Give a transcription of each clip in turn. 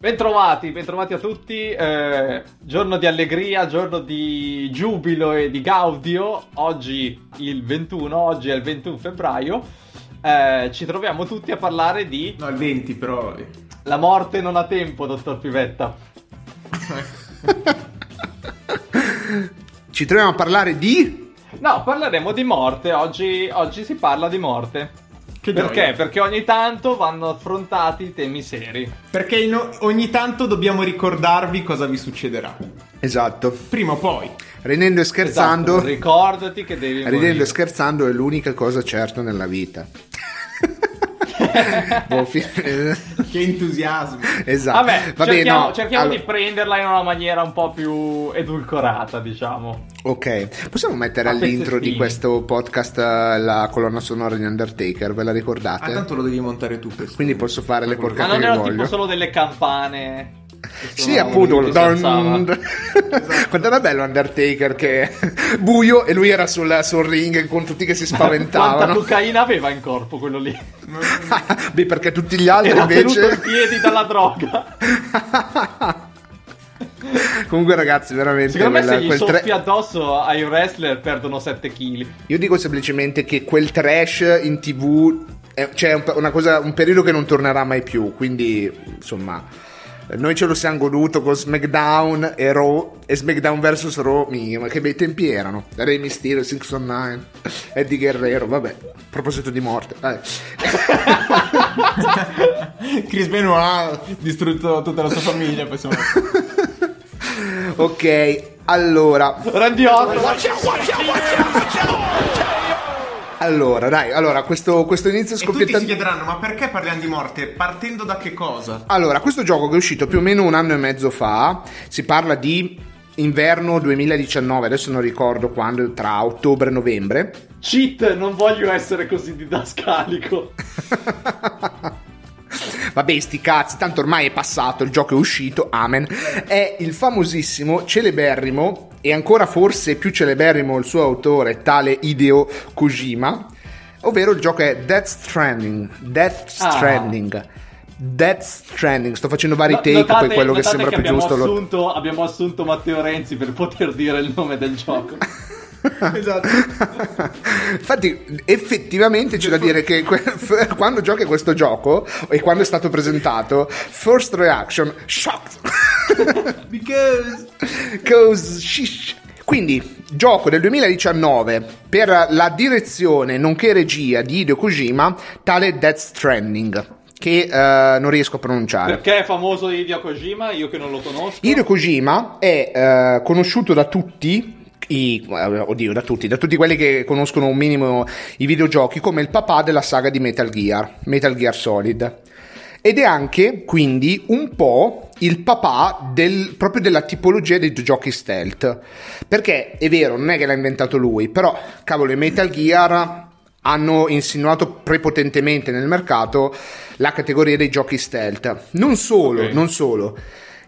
Bentrovati, bentrovati a tutti. Eh, giorno di allegria, giorno di giubilo e di gaudio. Oggi il 21, oggi è il 21 febbraio. Eh, ci troviamo tutti a parlare di. No, il 20 però. La morte non ha tempo, dottor Pivetta. ci troviamo a parlare di. No, parleremo di morte. Oggi, oggi si parla di morte. Che Perché? Gioia. Perché ogni tanto vanno affrontati temi seri. Perché in, ogni tanto dobbiamo ricordarvi cosa vi succederà. Esatto. Prima o poi. Ridendo e scherzando. Esatto. Ricordati che devi. Ridendo morire. e scherzando è l'unica cosa certa nella vita. Boh, che entusiasmo. Esatto. Vabbè, Vabbè cerchiamo, no, cerchiamo allora... di prenderla in una maniera un po' più edulcorata, diciamo. Ok, possiamo mettere A all'intro di questo podcast eh, la colonna sonora di Undertaker, ve la ricordate? Ah, tanto lo devi montare tu questo. Quindi posso fare le porcate Ma non erano tipo solo delle campane sì, appunto. Don... Quanto era bello Undertaker che buio e lui era sul, sul ring con tutti che si spaventavano. Quanta cocaina aveva in corpo quello lì? Beh, perché tutti gli altri era invece. i piedi dalla droga. Comunque, ragazzi, veramente. Secondo me, se gli soffi tra... addosso ai wrestler perdono 7 kg. Io dico semplicemente che quel trash in tv è, cioè, una cosa, un periodo che non tornerà mai più. Quindi, insomma noi ce lo siamo goduto con SmackDown e Raw e SmackDown vs Raw, mia, ma che bei tempi erano. Rey Mysterio, 619, Eddie Guerrero, vabbè, a proposito di morte. Chris Benoit ha distrutto tutta la sua famiglia, poi siamo... ok, allora... Randy Orton! Allora, dai, allora, questo, questo inizio scoppiettante... E tutti si chiederanno, ma perché parliamo di morte? Partendo da che cosa? Allora, questo gioco che è uscito più o meno un anno e mezzo fa, si parla di inverno 2019, adesso non ricordo quando, tra ottobre e novembre. Cheat, non voglio essere così didascalico. Vabbè, sti cazzi, tanto ormai è passato, il gioco è uscito, amen. È il famosissimo, celeberrimo e ancora forse più celeberrimo il suo autore, tale Hideo Kojima, ovvero il gioco è Death Stranding. Death ah. Stranding. Ah. Death Stranding, sto facendo vari take, notate, poi quello che sembra che più giusto assunto, lo... Abbiamo assunto Matteo Renzi per poter dire il nome del gioco. esatto. Infatti, effettivamente c'è da dire che quando giochi questo gioco e quando è stato presentato, first reaction, shocked. Because, Because shish. Quindi, gioco del 2019 per la direzione nonché regia di Hideo Kojima, tale Death Stranding che uh, non riesco a pronunciare. Perché è famoso Hideo Kojima? Io che non lo conosco. Hideo Kojima è uh, conosciuto da tutti i, oddio, da tutti, da tutti quelli che conoscono un minimo i videogiochi, come il papà della saga di Metal Gear, Metal Gear Solid. Ed è anche, quindi, un po' il papà del, proprio della tipologia dei giochi stealth. Perché è vero, non è che l'ha inventato lui, però, cavolo, i Metal Gear hanno insinuato prepotentemente nel mercato la categoria dei giochi stealth. Non solo, okay. non solo.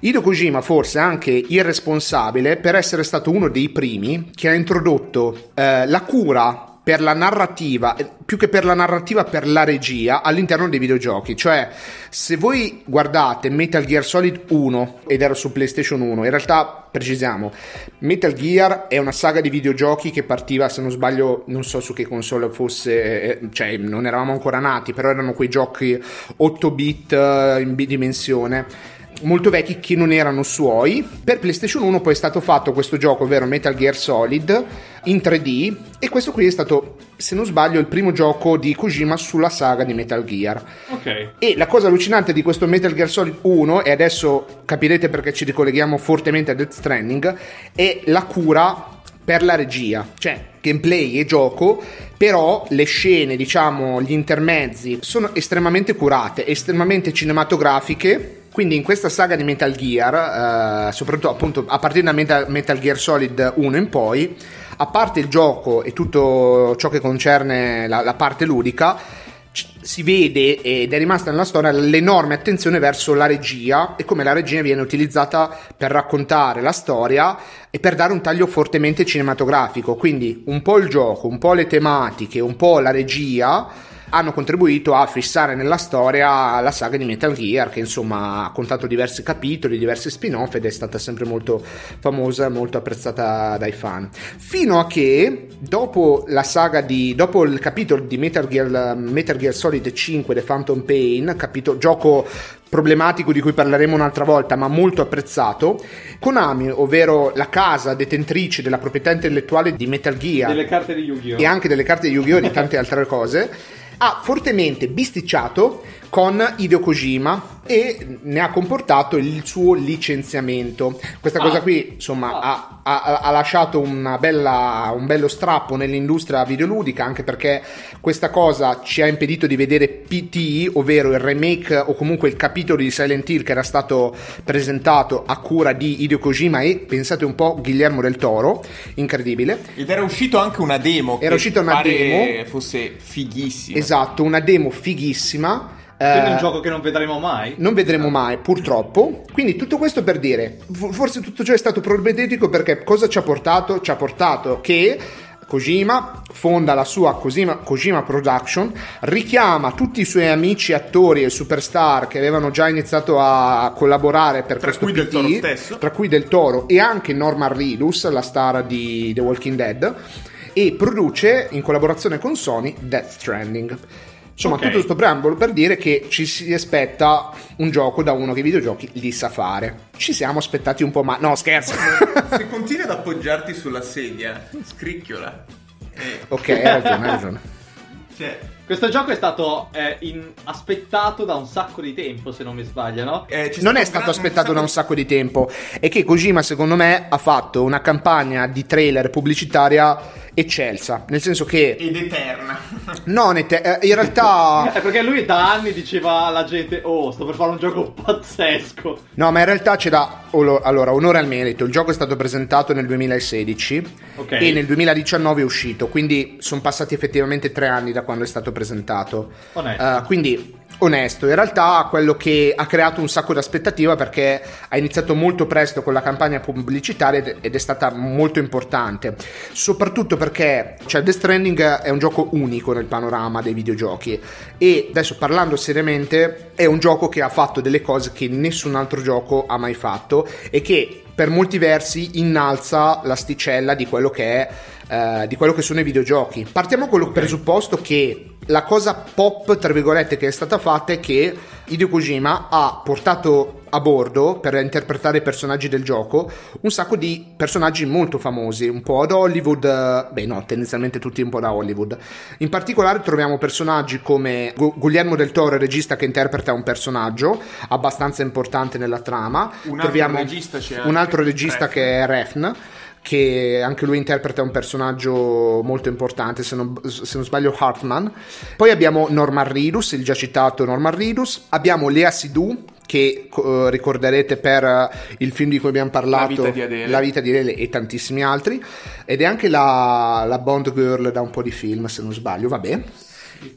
Hideo Kojima forse è anche il responsabile per essere stato uno dei primi che ha introdotto eh, la cura per la narrativa, eh, più che per la narrativa, per la regia all'interno dei videogiochi. Cioè, se voi guardate Metal Gear Solid 1 ed era su PlayStation 1, in realtà precisiamo, Metal Gear è una saga di videogiochi che partiva, se non sbaglio, non so su che console fosse, eh, cioè non eravamo ancora nati, però erano quei giochi 8 bit eh, in bidimensione molto vecchi che non erano suoi. Per PlayStation 1 poi è stato fatto questo gioco, ovvero Metal Gear Solid, in 3D e questo qui è stato, se non sbaglio, il primo gioco di Kojima sulla saga di Metal Gear. Ok. E la cosa allucinante di questo Metal Gear Solid 1, e adesso capirete perché ci ricolleghiamo fortemente a Death Stranding, è la cura per la regia, cioè gameplay e gioco, però le scene, diciamo, gli intermezzi sono estremamente curate, estremamente cinematografiche. Quindi in questa saga di Metal Gear, eh, soprattutto appunto a partire da Metal, Metal, Gear Solid 1 in poi, a parte il gioco e tutto ciò che concerne la, la parte ludica, si vede ed è rimasta nella storia l'enorme attenzione verso la regia e come la regia viene utilizzata per raccontare la storia e per dare un taglio fortemente cinematografico. Quindi un po' il gioco, un po' le tematiche, un po' la regia hanno contribuito a fissare nella storia la saga di Metal Gear, che insomma ha contato diversi capitoli, diversi spin-off ed è stata sempre molto famosa, molto apprezzata dai fan. Fino a che dopo la saga di dopo il capitolo di Metal Gear, Metal Gear Solid 5 The Phantom Pain, capito, gioco problematico di cui parleremo un'altra volta, ma molto apprezzato. Konami, ovvero la casa detentrice della proprietà intellettuale di Metal Gear Delle carte di Yu-Gi-Oh! e anche delle carte di Yu-Gi-Oh! e di tante altre cose, ha fortemente bisticciato con Hideo Kojima e ne ha comportato il suo licenziamento. Questa Ah. cosa qui, insomma, ha, ha- ha lasciato una bella- un bello strappo nell'industria videoludica, anche perché questa cosa ci ha impedito di vedere PT, ovvero il remake o comunque il capitolo di Silent Hill che era stato presentato a cura di Hideo Kojima e pensate un po' Guillermo del Toro, incredibile. Ed era uscito anche una demo. Era che uscita una demo. fosse fighissima. Esatto, una demo fighissima. Quindi Eh, un gioco che non vedremo mai. non vedremo mai, purtroppo. Quindi tutto questo per dire, forse tutto ciò è stato problematico perché cosa ci ha portato? Ci ha portato che Kojima fonda la sua Kojima, Kojima Production, richiama tutti i suoi amici attori e superstar che avevano già iniziato a collaborare per Tra questo cui Del PT, Toro stesso. tra cui Del Toro e anche Norman Reedus, la star di The Walking Dead, e produce in collaborazione con Sony Death Stranding. Insomma, Ok. tutto questo preambolo per dire che ci si aspetta un gioco da uno che i videogiochi li sa fare. Ci siamo aspettati un po', ma no, scherzo. Se continui ad appoggiarti sulla sedia, scricchiola. Eh, ok, hai ragione, hai ragione. cioè, Questo gioco è stato eh, in- aspettato da un sacco di tempo, se non mi sbaglio, no? eh, Non è un stato gran- aspettato da un sacco di tempo. È che Kojima, secondo me, ha fatto una campagna di trailer pubblicitaria eccelsa. Nel senso che, Ed eterna. non te- eh, in realtà. È perché lui da anni diceva alla gente: Oh, sto per fare un gioco pazzesco. No, ma in realtà c'è da. Allora, onore al merito. Il gioco è stato presentato nel 2016 Ok. e nel 2019 è uscito. Quindi sono passati effettivamente tre anni da quando è stato presentato. Eh, quindi onesto. In realtà quello che ha creato un sacco di aspettativa perché ha iniziato molto presto con la campagna pubblicitaria ed- è stata molto importante. Soprattutto perché cioè, Death Stranding è un gioco unico nel panorama dei videogiochi e adesso parlando seriamente è un gioco che ha fatto delle cose che nessun altro gioco ha mai fatto e che per molti versi innalza l'asticella di quello che è eh, di quello che sono i videogiochi. Partiamo con il presupposto che la cosa pop, tra virgolette, che è stata fatta è che Hideo Kojima ha portato a bordo per interpretare i personaggi del gioco un sacco di personaggi molto famosi, un po' ad Hollywood, eh, beh no, tendenzialmente tutti un po' da Hollywood. In particolare troviamo personaggi come Gu- Guglielmo del Toro, il regista che interpreta un personaggio abbastanza importante nella trama. Un altro troviamo regista c'è un altro regista Refn. che è Refn che anche lui interpreta un personaggio molto importante, se non, se non sbaglio Hartman. Poi abbiamo Norman Reedus, il già citato Norman Reedus. Abbiamo Lea Sidhu, che eh, ricorderete per eh, il film di cui abbiamo parlato, La vita di Adele. La vita di Adele e tantissimi altri. Ed è anche la, la Bond Girl da un po' di film, se non sbaglio, vabbè.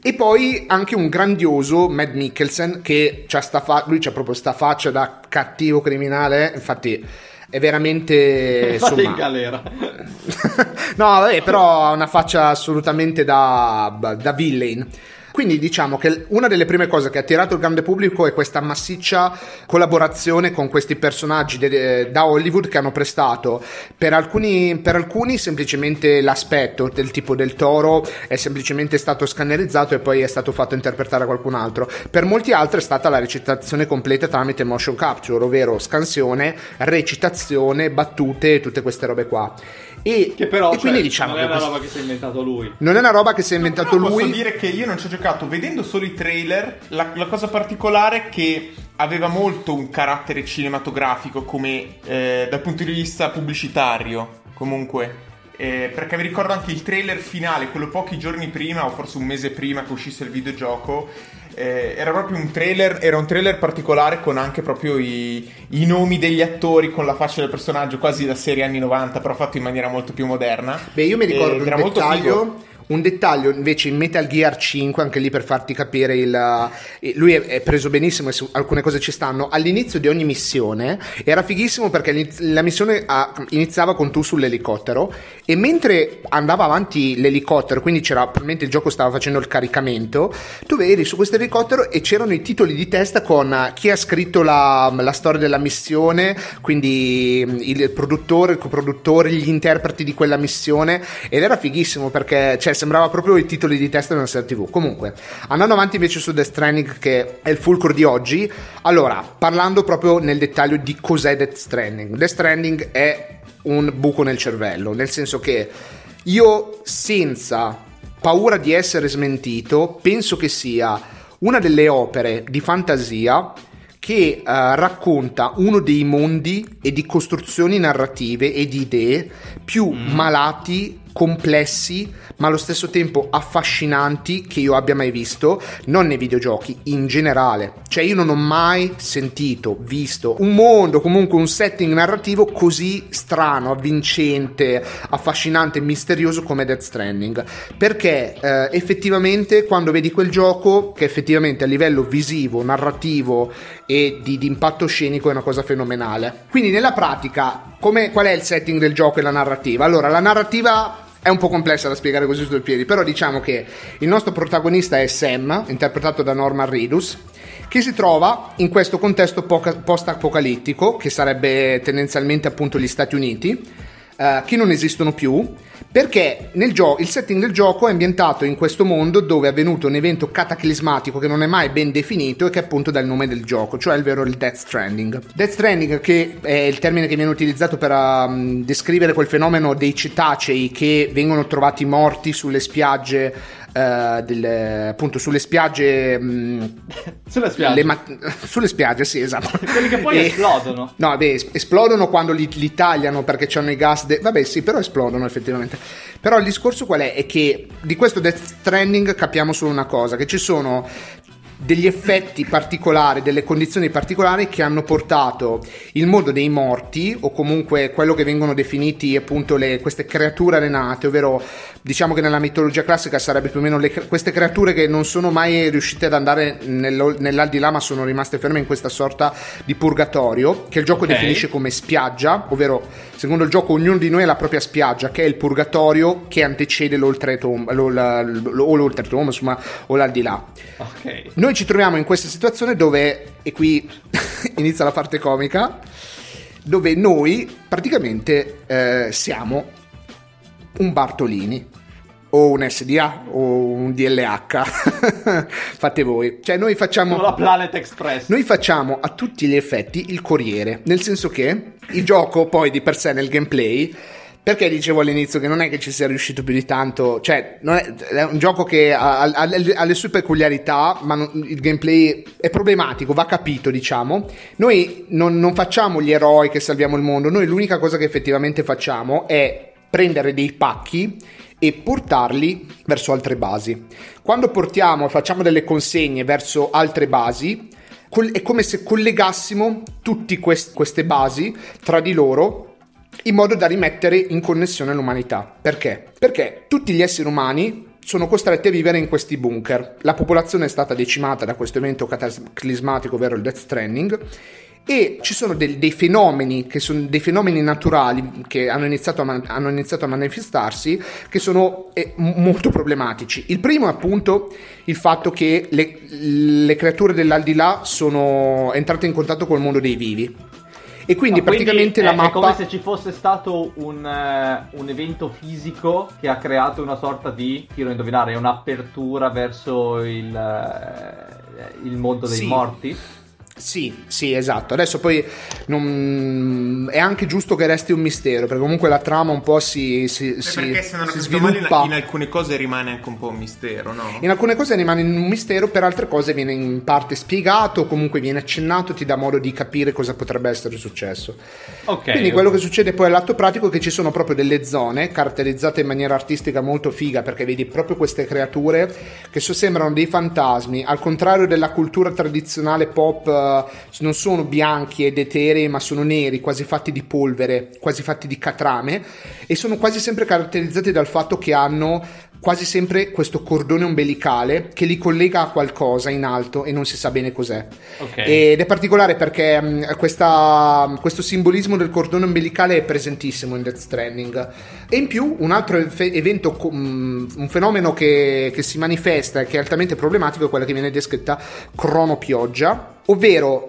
E poi anche un grandioso Matt Mikkelsen che c'ha sta fa- lui c'ha proprio sta faccia da cattivo criminale, infatti è veramente Fate in galera. no, vabbè, però ha una faccia assolutamente da, da villain. Quindi diciamo che una delle prime cose che ha attirato il grande pubblico è questa massiccia collaborazione con questi personaggi de- da Hollywood che hanno prestato per alcuni, per alcuni semplicemente l'aspetto del tipo del toro è semplicemente stato scannerizzato e poi è stato fatto interpretare a qualcun altro. Per molti altri è stata la recitazione completa tramite motion capture, ovvero scansione, recitazione, battute e tutte queste robe qua. E, Che però e quindi cioè, diciamo non è una questo- roba che si è inventato lui. non è una roba che si è inventato Però lui. Posso dire che io non ci ho giocato, vedendo solo i trailer, la, la cosa particolare è che aveva molto un carattere cinematografico come eh, dal punto di vista pubblicitario, comunque. Eh, perché mi ricordo anche il trailer finale, quello pochi giorni prima, o forse un mese prima che uscisse il videogioco. Eh, era proprio un trailer, era un trailer particolare con anche proprio i, i nomi degli attori, con la faccia del personaggio, quasi da serie anni 90, però fatto in maniera molto più moderna. Beh, io mi ricordo Ed un dettaglio. Un dettaglio invece in Metal Gear 5, anche lì per farti capire il... eh, Lui è, è preso benissimo e su alcune cose ci stanno. All'inizio di ogni missione era fighissimo perché la missione ah, iniziava con tu sull'elicottero e mentre andava avanti l'elicottero, quindi c'era probabilmente il gioco stava facendo il caricamento, tu eri su questo elicottero e c'erano i titoli di testa con eh, chi ha scritto la, la storia della missione, quindi mm, il produttore, il coproduttore, gli interpreti di quella missione ed era fighissimo perché cioè, sembrava proprio i titoli di testa di una serie tv. Comunque, andando avanti invece su Death Stranding che è il fulcro di oggi, allora, parlando proprio nel dettaglio di cos'è Death Stranding. Death Stranding è un buco nel cervello, nel senso che io senza paura di essere smentito, penso che sia una delle opere di fantasia che eh, racconta uno dei mondi e di costruzioni narrative e di idee più malati, complessi, ma allo stesso tempo affascinanti che io abbia mai visto, non nei videogiochi, in generale. Cioè io non ho mai sentito, visto un mondo, comunque un setting narrativo così strano, avvincente, affascinante, misterioso come Death Stranding. Perché eh, effettivamente quando vedi quel gioco, che effettivamente a livello visivo, narrativo e di, di impatto scenico è una cosa fenomenale. Quindi nella pratica, come, qual è il setting del gioco e la narrativa? Allora, la narrativa è un po' complessa da spiegare così su due piedi, però diciamo che il nostro protagonista è Sam, interpretato da Norman Reedus, che si trova in questo contesto poca- post-apocalittico, che sarebbe tendenzialmente appunto gli Stati Uniti, eh, che non esistono più, perché nel gio- il setting del gioco è ambientato in questo mondo dove è avvenuto un evento cataclismatico che non è mai ben definito e che appunto dà il nome del gioco, cioè il vero il Death Stranding. Death Stranding, che è il termine che viene utilizzato per um, descrivere quel fenomeno dei cetacei che vengono trovati morti sulle spiagge eh, delle- appunto sulle spiagge mh, Sulla spiaggia. le ma- sulle spiagge sì esatto Quelli che poi E- esplodono. no beh es- esplodono quando li, li tagliano perché c'hanno i gas de- vabbè sì però esplodono effettivamente però il discorso qual è? È che di questo Death Stranding capiamo solo una cosa che ci sono degli effetti particolari, delle condizioni particolari che hanno portato il mondo dei morti o comunque quello che vengono definiti appunto le, queste creature arenate, ovvero diciamo che nella mitologia classica sarebbe più o meno le, queste creature che non sono mai riuscite ad andare nell'aldilà ma sono rimaste ferme in questa sorta di purgatorio che il gioco Ok. definisce come spiaggia, ovvero secondo il gioco ognuno di noi ha la propria spiaggia che è il purgatorio che antecede l'oltretomba lo- la- lo- o l'oltretomba insomma o l'aldilà. Ok. Noi ci troviamo in questa situazione dove, e qui inizia la parte comica, dove noi praticamente eh, siamo un Bartolini o un SDA o un DLH, fate voi. Cioè noi facciamo... La Planet Express. Noi facciamo a tutti gli effetti il corriere, nel senso che il gioco poi di per sé nel gameplay, perché dicevo all'inizio che non è che ci sia riuscito più di tanto, cioè è, è un gioco che ha, ha- ha le- sue peculiarità, ma non- il gameplay è problematico, va capito diciamo. Noi non, non facciamo gli eroi che salviamo il mondo, noi l'unica cosa che effettivamente facciamo è prendere dei pacchi e portarli verso altre basi. Quando portiamo, facciamo delle consegne verso altre basi, è come se collegassimo tutte queste basi tra di loro in modo da rimettere in connessione l'umanità. Perché? Perché tutti gli esseri umani sono costretti a vivere in questi bunker. La popolazione è stata decimata da questo evento cataclismatico, ovvero il Death Stranding, e ci sono del- dei fenomeni che sono dei fenomeni naturali che hanno iniziato a, hanno iniziato a manifestarsi che sono eh, molto problematici. Il primo è appunto il fatto che le, le creature dell'aldilà sono entrate in contatto col mondo dei vivi. E quindi Ma praticamente è, la è mappa come se ci fosse stato un, eh, un evento fisico che ha creato una sorta di, tiro a indovinare, un'apertura verso il, eh, il mondo dei Sì. morti. Sì, sì, esatto. Adesso poi non- è anche giusto che resti un mistero, perché comunque la trama un po' si, si, si- perché se non ho si sviluppa. in alcune cose rimane anche un po' un mistero, no? In alcune cose rimane un mistero, per altre cose viene in parte spiegato, comunque viene accennato, ti dà modo di capire cosa potrebbe essere successo. Ok. Quindi quello che succede poi all'atto pratico è che ci sono proprio delle zone caratterizzate in maniera artistica molto figa, perché vedi proprio queste creature che so- sembrano dei fantasmi, al contrario della cultura tradizionale pop non sono bianchi ed eterei, ma sono neri, quasi fatti di polvere, quasi fatti di catrame, e sono quasi sempre caratterizzati dal fatto che hanno quasi sempre questo cordone ombelicale che li collega a qualcosa in alto e non si sa bene cos'è. Ok. Ed è particolare perché mh, questa- questo simbolismo del cordone ombelicale è presentissimo in Death Stranding. E in più un altro efe- evento, mh, un fenomeno che, che si manifesta e che è altamente problematico è quella che viene descritta cronopioggia, ovvero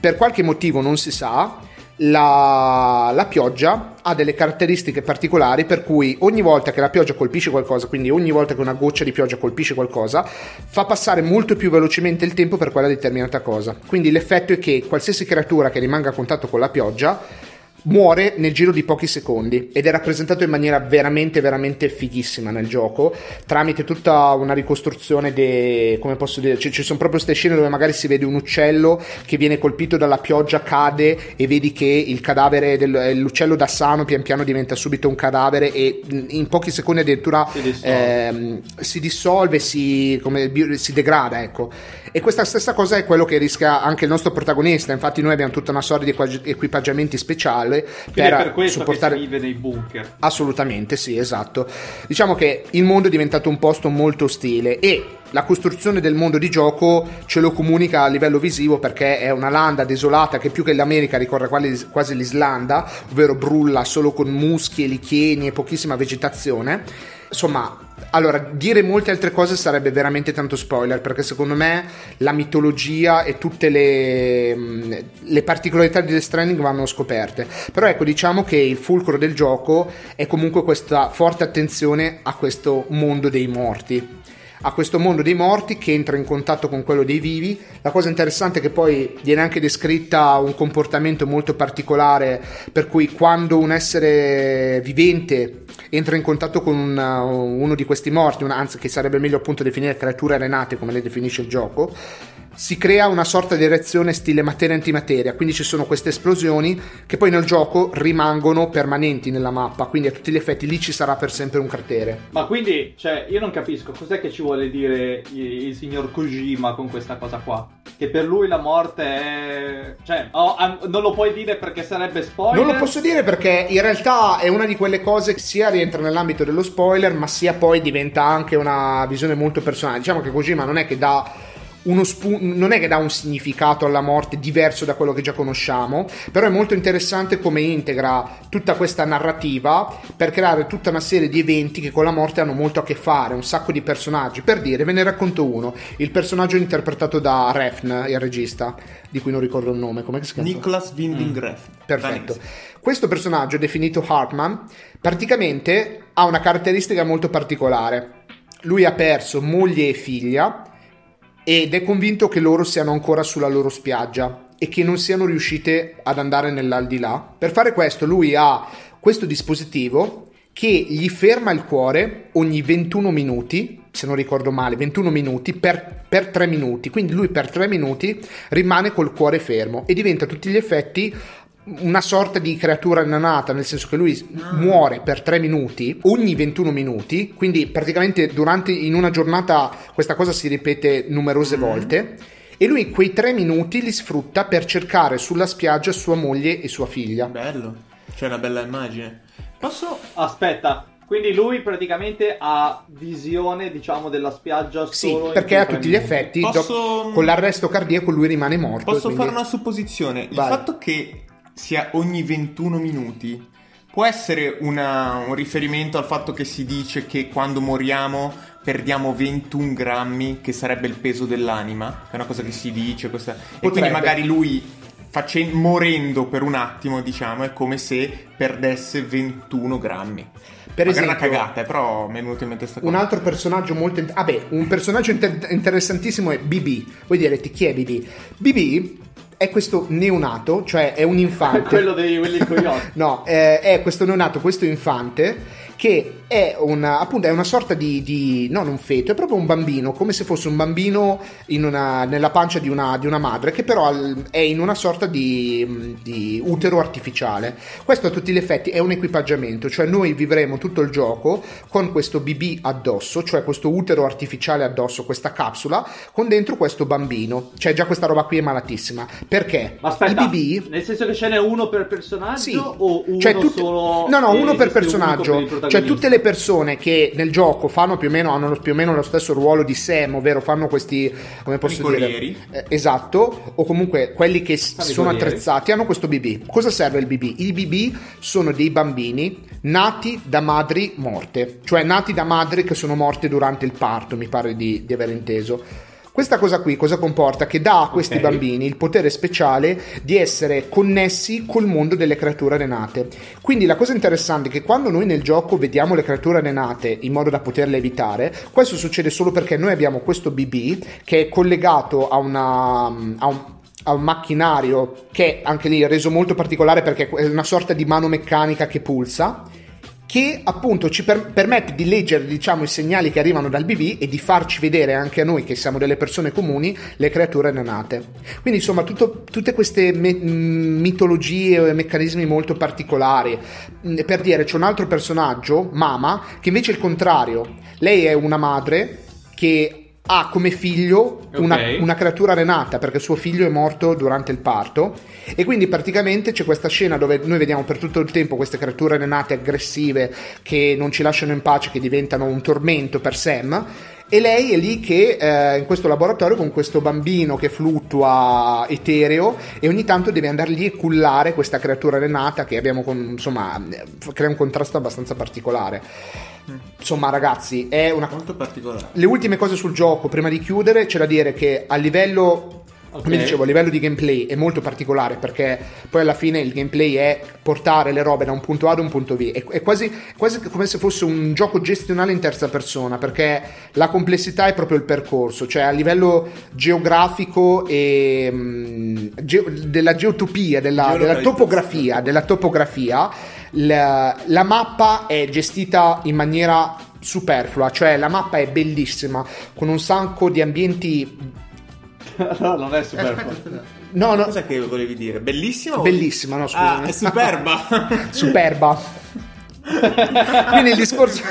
per qualche motivo non si sa. La, la pioggia ha delle caratteristiche particolari per cui ogni volta che la pioggia colpisce qualcosa, quindi ogni volta che una goccia di pioggia colpisce qualcosa, fa passare molto più velocemente il tempo per quella determinata cosa. Quindi l'effetto è che qualsiasi creatura che rimanga a contatto con la pioggia muore nel giro di pochi secondi ed è rappresentato in maniera veramente veramente fighissima nel gioco tramite tutta una ricostruzione de, come posso dire ci, ci sono proprio queste scene dove magari si vede un uccello che viene colpito dalla pioggia cade e vedi che il cadavere dell'uccello da sano pian piano diventa subito un cadavere e in pochi secondi addirittura Si dissolve. ehm, si dissolve si, come, si degrada ecco e questa stessa cosa è quello che rischia anche il nostro protagonista infatti noi abbiamo tutta una serie di equipaggiamenti speciali Quindi per, supportare che si vive nei bunker. Assolutamente sì, esatto. Diciamo che il mondo è diventato un posto molto ostile e la costruzione del mondo di gioco ce lo comunica a livello visivo perché è una landa desolata che più che l'America ricorda quasi l'Islanda, ovvero brulla solo con muschi e licheni e pochissima vegetazione. Insomma, allora, dire molte altre cose sarebbe veramente tanto spoiler perché secondo me la mitologia e tutte le, mh, le particolarità di Death Stranding vanno scoperte. Però ecco, diciamo che il fulcro del gioco è comunque questa forte attenzione a questo mondo dei morti a questo mondo dei morti che entra in contatto con quello dei vivi. La cosa interessante è che poi viene anche descritta un comportamento molto particolare per cui quando un essere vivente entra in contatto con un- uno di questi morti, un- anzi che sarebbe meglio appunto definire creature renate come le definisce il gioco, si crea una sorta di reazione stile materia-antimateria, quindi ci sono queste esplosioni che poi nel gioco rimangono permanenti nella mappa, quindi a tutti gli effetti lì ci sarà per sempre un cratere. Ma quindi, cioè, io non capisco cos'è che ci vuole dire il, signor Kojima con questa cosa qua. Che per lui la morte è. Cioè, oh, non lo puoi dire perché sarebbe spoiler. Non lo posso dire perché in realtà è una di quelle cose che sia rientra nell'ambito dello spoiler, ma sia poi diventa anche una visione molto personale. Diciamo che Kojima non è che dà uno spunto, non è che dà un significato alla morte diverso da quello che già conosciamo, però è molto interessante come integra tutta questa narrativa per creare tutta una serie di eventi che con la morte hanno molto a che fare, un sacco di personaggi. Per dire, ve ne racconto uno, il personaggio interpretato da Refn, il regista, di cui non ricordo il nome, come si chiama? Nicholas Winding Refn. Perfetto. Danese. Questo personaggio, definito Hartman, praticamente ha una caratteristica molto particolare. Lui ha perso moglie e figlia ed è convinto che loro siano ancora sulla loro spiaggia e che non siano riuscite ad andare nell'aldilà. Per fare questo lui ha questo dispositivo che gli ferma il cuore ogni 21 minuti, se non ricordo male, 21 minuti per, per 3 minuti. Quindi lui per 3 minuti rimane col cuore fermo e diventa a tutti gli effetti una sorta di creatura innanata, nel senso che lui muore per 3 minuti ogni 21 minuti, quindi praticamente durante in una giornata questa cosa si ripete numerose volte. E lui quei 3 minuti li sfrutta per cercare sulla spiaggia sua moglie e sua figlia. Bello. C'è una bella immagine. Posso... Aspetta, quindi lui praticamente ha visione, diciamo, della spiaggia Sì, solo in perché a tre tutti gli effetti, Posso- dopo- con l'arresto cardiaco, lui rimane morto. e Posso quindi- fare una supposizione? Il Vai. fatto che sia ogni 21 minuti può essere una- un riferimento al fatto che si dice che quando moriamo perdiamo 21 grammi, che sarebbe il peso dell'anima, che è una cosa che si dice. Questa... E quindi magari lui, facen- morendo per un attimo, diciamo, è come se perdesse 21 grammi. Per Magari esempio, una cagata, eh, però mi è venuto in mente questa cosa. Un altro personaggio molto. Vabbè, un personaggio inter- interessantissimo è BB. Voi direte chi è BB? BB è questo neonato, cioè è un infante. Quello dei quelli coyote. No, eh, è questo neonato, questo infante che è una, appunto, è una sorta di, di, non un feto, è proprio un bambino, come se fosse un bambino una, nella pancia di una, di una, madre, che però è in una sorta di, di, utero artificiale. Questo a tutti gli effetti è un equipaggiamento, cioè noi vivremo tutto il gioco con questo BB addosso, cioè questo utero artificiale addosso, questa capsula, con dentro questo bambino. Cioè già questa roba qui è malatissima. Perché? Ma aspetta, il BB... Nel senso che ce n'è uno per personaggio sì. o uno cioè, tut... solo... No, no, uno per personaggio. Per cioè tutte le persone che nel gioco fanno più o meno, hanno più o meno lo stesso ruolo di Sam, ovvero fanno questi, come posso dire? Eh, esatto, o comunque quelli che Stavi sono attrezzati hanno questo BB. Cosa serve il BB? I BB sono dei bambini nati da madri morte, cioè nati da madri che sono morte durante il parto, mi pare di, di aver inteso. Questa cosa qui cosa comporta? Che dà a questi okay. bambini il potere speciale di essere connessi col mondo delle creature renate. Quindi la cosa interessante è che quando noi nel gioco vediamo le creature renate in modo da poterle evitare, questo succede solo perché noi abbiamo questo BB che è collegato a una, a un, a un macchinario che anche lì è reso molto particolare perché è una sorta di mano meccanica che pulsa che appunto ci per- permette di leggere diciamo i segnali che arrivano dal BB e di farci vedere anche a noi che siamo delle persone comuni le creature nenate. Quindi insomma tutto, tutte queste me- mitologie e meccanismi molto particolari. Per dire c'è un altro personaggio Mama che invece è il contrario. Lei è una madre che ha come figlio una, okay. una, creatura renata perché suo figlio è morto durante il parto e quindi praticamente c'è questa scena dove noi vediamo per tutto il tempo queste creature renate aggressive che non ci lasciano in pace, che diventano un tormento per Sam e lei è lì che eh, in questo laboratorio con questo bambino che fluttua etereo e ogni tanto deve andare lì e cullare questa creatura renata che abbiamo con, insomma crea un contrasto abbastanza particolare. Insomma ragazzi è una molto particolare. Le ultime cose sul gioco prima di chiudere c'è da dire che a livello Okay. Come dicevo, a livello di gameplay è molto particolare perché poi alla fine il gameplay è portare le robe da un punto A ad un punto B. È, è quasi, quasi, come se fosse un gioco gestionale in terza persona perché la complessità è proprio il percorso, cioè a livello geografico e mh, mm, ge- della geotopia, della, della topografia, della topografia la, la mappa è gestita in maniera superflua, cioè la mappa è bellissima con un sacco di ambienti no, non è superfluo. No, no. Cosa che volevi dire? Bellissima? Bellissima, no, scusa. Ah, è superba. superba. Quindi il discorso...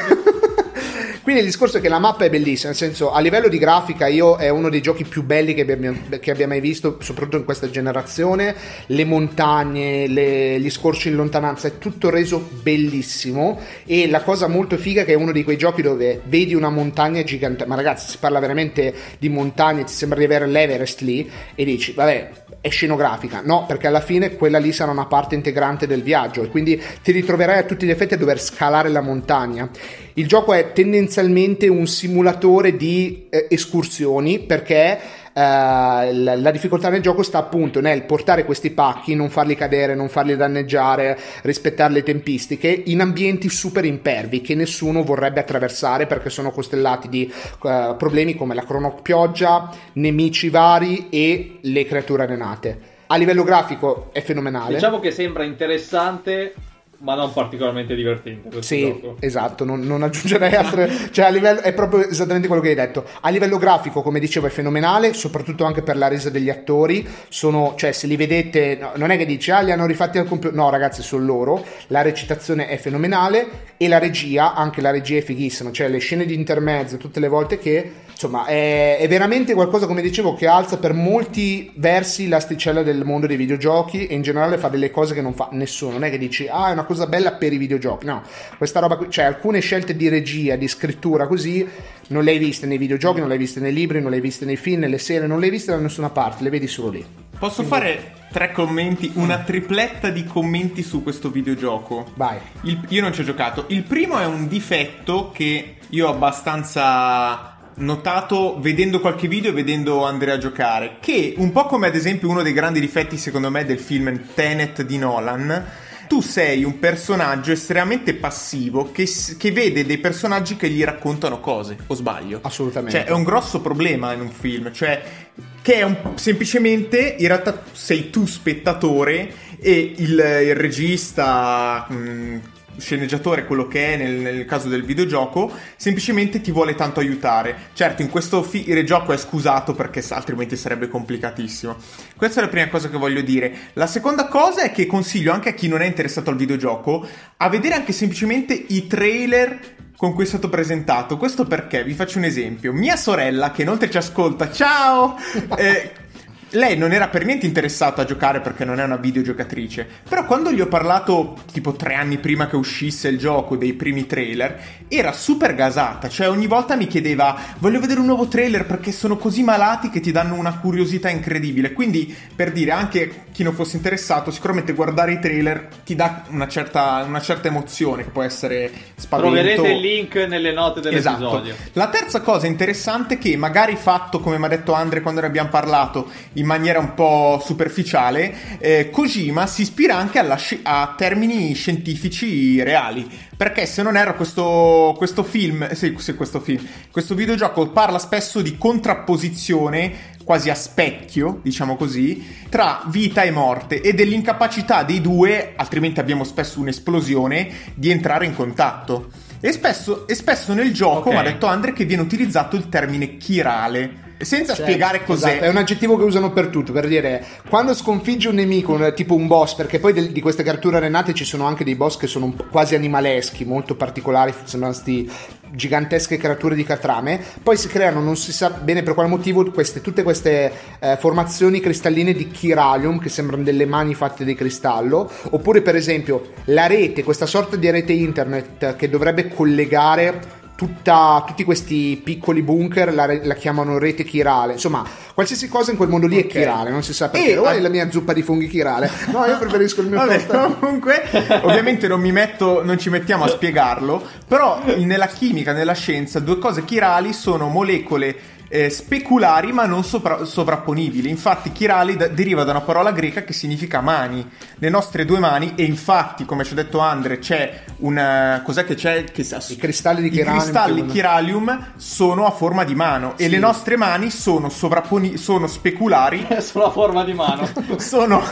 Quindi il discorso è che la mappa è bellissima, nel senso a livello di grafica io è uno dei giochi più belli che abbia, che abbia mai visto, soprattutto in questa generazione, le montagne, le, gli scorci in lontananza, è tutto reso bellissimo. E la cosa molto figa è che è uno di quei giochi dove vedi una montagna gigante, ma ragazzi si parla veramente di montagne, ti sembra di avere l'Everest lì e dici vabbè è scenografica, no, perché alla fine quella lì sarà una parte integrante del viaggio e quindi ti ritroverai a tutti gli effetti a dover scalare la montagna. Il gioco è tendenzialmente un simulatore di eh, escursioni perché la, la, difficoltà nel gioco sta appunto nel portare questi pacchi, non farli cadere, non farli danneggiare, rispettare le tempistiche in ambienti super impervi che nessuno vorrebbe attraversare perché sono costellati di uh, problemi come la cronopioggia, nemici vari e le creature renate. A livello grafico è fenomenale. Diciamo che sembra interessante ma non particolarmente divertente. Sì, gioco. esatto, non, non, aggiungerei altre. cioè, a livello, è proprio esattamente quello che hai detto. A livello grafico, come dicevo, è fenomenale, soprattutto anche per la resa degli attori. Sono, cioè, se li vedete, no, non è che dici, ah, li hanno rifatti al computer. No, ragazzi, sono loro. La recitazione è fenomenale e la regia, anche la regia è fighissima. Cioè, le scene di intermezzo, tutte le volte che insomma è, è, veramente qualcosa come dicevo che alza per molti versi l'asticella del mondo dei videogiochi e in generale fa delle cose che non fa nessuno non è che dici ah è una cosa bella per i videogiochi no questa roba qui cioè alcune scelte di regia di scrittura così non le hai viste nei videogiochi non le hai viste nei libri non le hai viste nei film nelle serie non le hai viste da nessuna parte le vedi solo lì posso Quindi... fare tre commenti, una tripletta di commenti su questo videogioco. Vai. Il, io non ci ho giocato. Il primo è un difetto che io ho abbastanza notato vedendo qualche video e vedendo Andrea giocare, che un po' come ad esempio uno dei grandi difetti secondo me del film Tenet di Nolan, tu sei un personaggio estremamente passivo che, che, vede dei personaggi che gli raccontano cose, o sbaglio? Assolutamente. Cioè, è un grosso problema in un film, cioè che è un, semplicemente in realtà sei tu spettatore e il, il regista mh, sceneggiatore quello che è nel, nel caso del videogioco, semplicemente ti vuole tanto aiutare. Certo, in questo fi- gioco è scusato perché altrimenti sarebbe complicatissimo. Questa è la prima cosa che voglio dire. La seconda cosa è che consiglio anche a chi non è interessato al videogioco a vedere anche semplicemente i trailer con cui è stato presentato. Questo perché vi faccio un esempio. Mia sorella, che inoltre ci ascolta, ciao! Eh, lei non era per niente interessata a giocare perché non è una videogiocatrice. Però quando gli ho parlato, tipo tre anni prima che uscisse il gioco, dei primi trailer, era super gasata. Cioè, ogni volta mi chiedeva: Voglio vedere un nuovo trailer perché sono così malati che ti danno una curiosità incredibile. Quindi, per dire, anche chi non fosse interessato, sicuramente guardare i trailer ti dà una certa, una certa emozione che può essere spavento. Troverete il link nelle note dell'episodio. Esatto. La terza cosa interessante è che magari fatto, come mi ha detto Andre quando ne abbiamo parlato, in maniera un po' superficiale, eh, Kojima si ispira anche sci- a termini scientifici reali. Perché se non erro questo, questo film, sì, sì, questo film, questo videogioco parla spesso di contrapposizione quasi a specchio, diciamo così, tra vita e morte e dell'incapacità dei due, altrimenti abbiamo spesso un'esplosione, di entrare in contatto. E spesso, e spesso nel gioco, okay. mi ha detto Andre, che viene utilizzato il termine chirale senza certo, spiegare cos'è. Esatto, è un aggettivo che usano per tutto, per dire quando sconfiggi un nemico, tipo un boss, perché poi di queste creature arenate ci sono anche dei boss che sono quasi animaleschi, molto particolari, sembrano sti gigantesche creature di catrame, poi si creano, non si sa bene per quale motivo, queste, tutte queste eh, formazioni cristalline di chiralium che sembrano delle mani fatte di cristallo, oppure per esempio la rete, questa sorta di rete internet che dovrebbe collegare tutta, tutti questi piccoli bunker la, la, chiamano rete chirale. Insomma, qualsiasi cosa in quel mondo lì okay. è chirale, non si sa perché. E, Vuoi la mia zuppa di funghi chirale? No, io preferisco il mio Vabbè, Comunque, ovviamente non mi metto, non ci mettiamo a spiegarlo, però nella chimica, nella scienza, due cose chirali sono molecole eh, speculari ma non sopra- sovrapponibili. Infatti, chirali da- deriva da una parola greca che significa mani. Le nostre due mani, e infatti, come ci ha detto Andre, c'è una. Cos'è che c'è? Che, I cristalli di chiralium. I cristalli chiralium sono a forma di mano sì. e le nostre mani sono, sovrapponi- sono speculari. sono a forma di mano. sono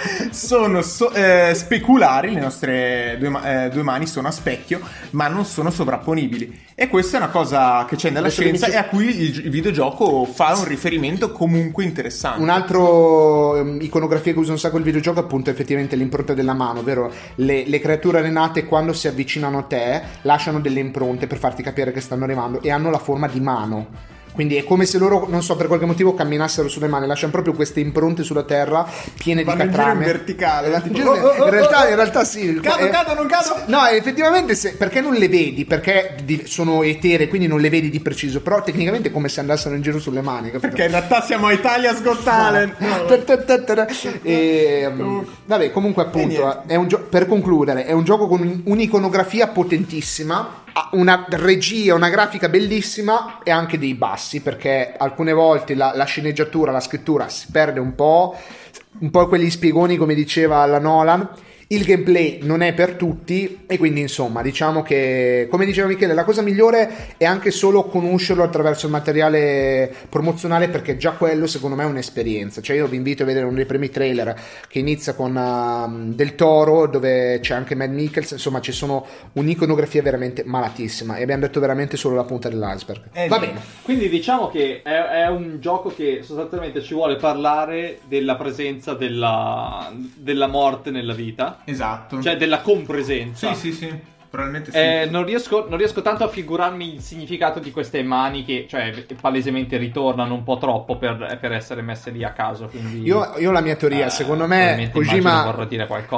sono so, eh, speculari, le nostre due, eh, due, mani sono a specchio, ma non sono sovrapponibili. E questa è una cosa che c'è nella Adesso scienza e a cui il, videogioco fa un riferimento comunque interessante. Un altro um, iconografia che usa un sacco il videogioco è appunto effettivamente l'impronta della mano, ovvero le, le creature arenate quando si avvicinano a te lasciano delle impronte per farti capire che stanno arrivando e hanno la forma di mano. Quindi è come se loro, non so, per qualche motivo camminassero sulle mani, lasciano proprio queste impronte sulla terra piene Vanno di catrame. in giro in verticale. In, giro, oh, oh, in, realtà, in, realtà, sì. Cado, eh, cado, non cado. No, effettivamente se, perché non le vedi? Perché di, sono etere, quindi non le vedi di preciso. Però tecnicamente è come se andassero in giro sulle mani. Capito? Perché in realtà siamo a Italia Got Talent. No. um, vabbè, comunque appunto, gio- per concludere, è un gioco con un'iconografia potentissima una regia, una grafica bellissima e anche dei bassi perché alcune volte la, la, sceneggiatura, la scrittura si perde un po', un po' quegli spiegoni come diceva la Nolan il gameplay non è per tutti e quindi insomma diciamo che come diceva Michele la cosa migliore è anche solo conoscerlo attraverso il materiale promozionale perché già quello secondo me è un'esperienza. Cioè io vi invito a vedere uno dei primi trailer che inizia con uh, Del Toro dove c'è anche Mad Mikkels insomma ci sono un'iconografia veramente malatissima e abbiamo detto veramente solo la punta dell'iceberg. Eh, va bene. quindi diciamo che è, è, un gioco che sostanzialmente ci vuole parlare della presenza della, della morte nella vita Esatto. Cioè della compresenza. Sì, sì, sì. Probabilmente sì. Eh, non, riesco, non, riesco, tanto a figurarmi il significato di queste mani che, cioè, palesemente ritornano un po' troppo per, per essere messe lì a caso. Quindi, io, io ho la mia teoria, eh, secondo me Kojima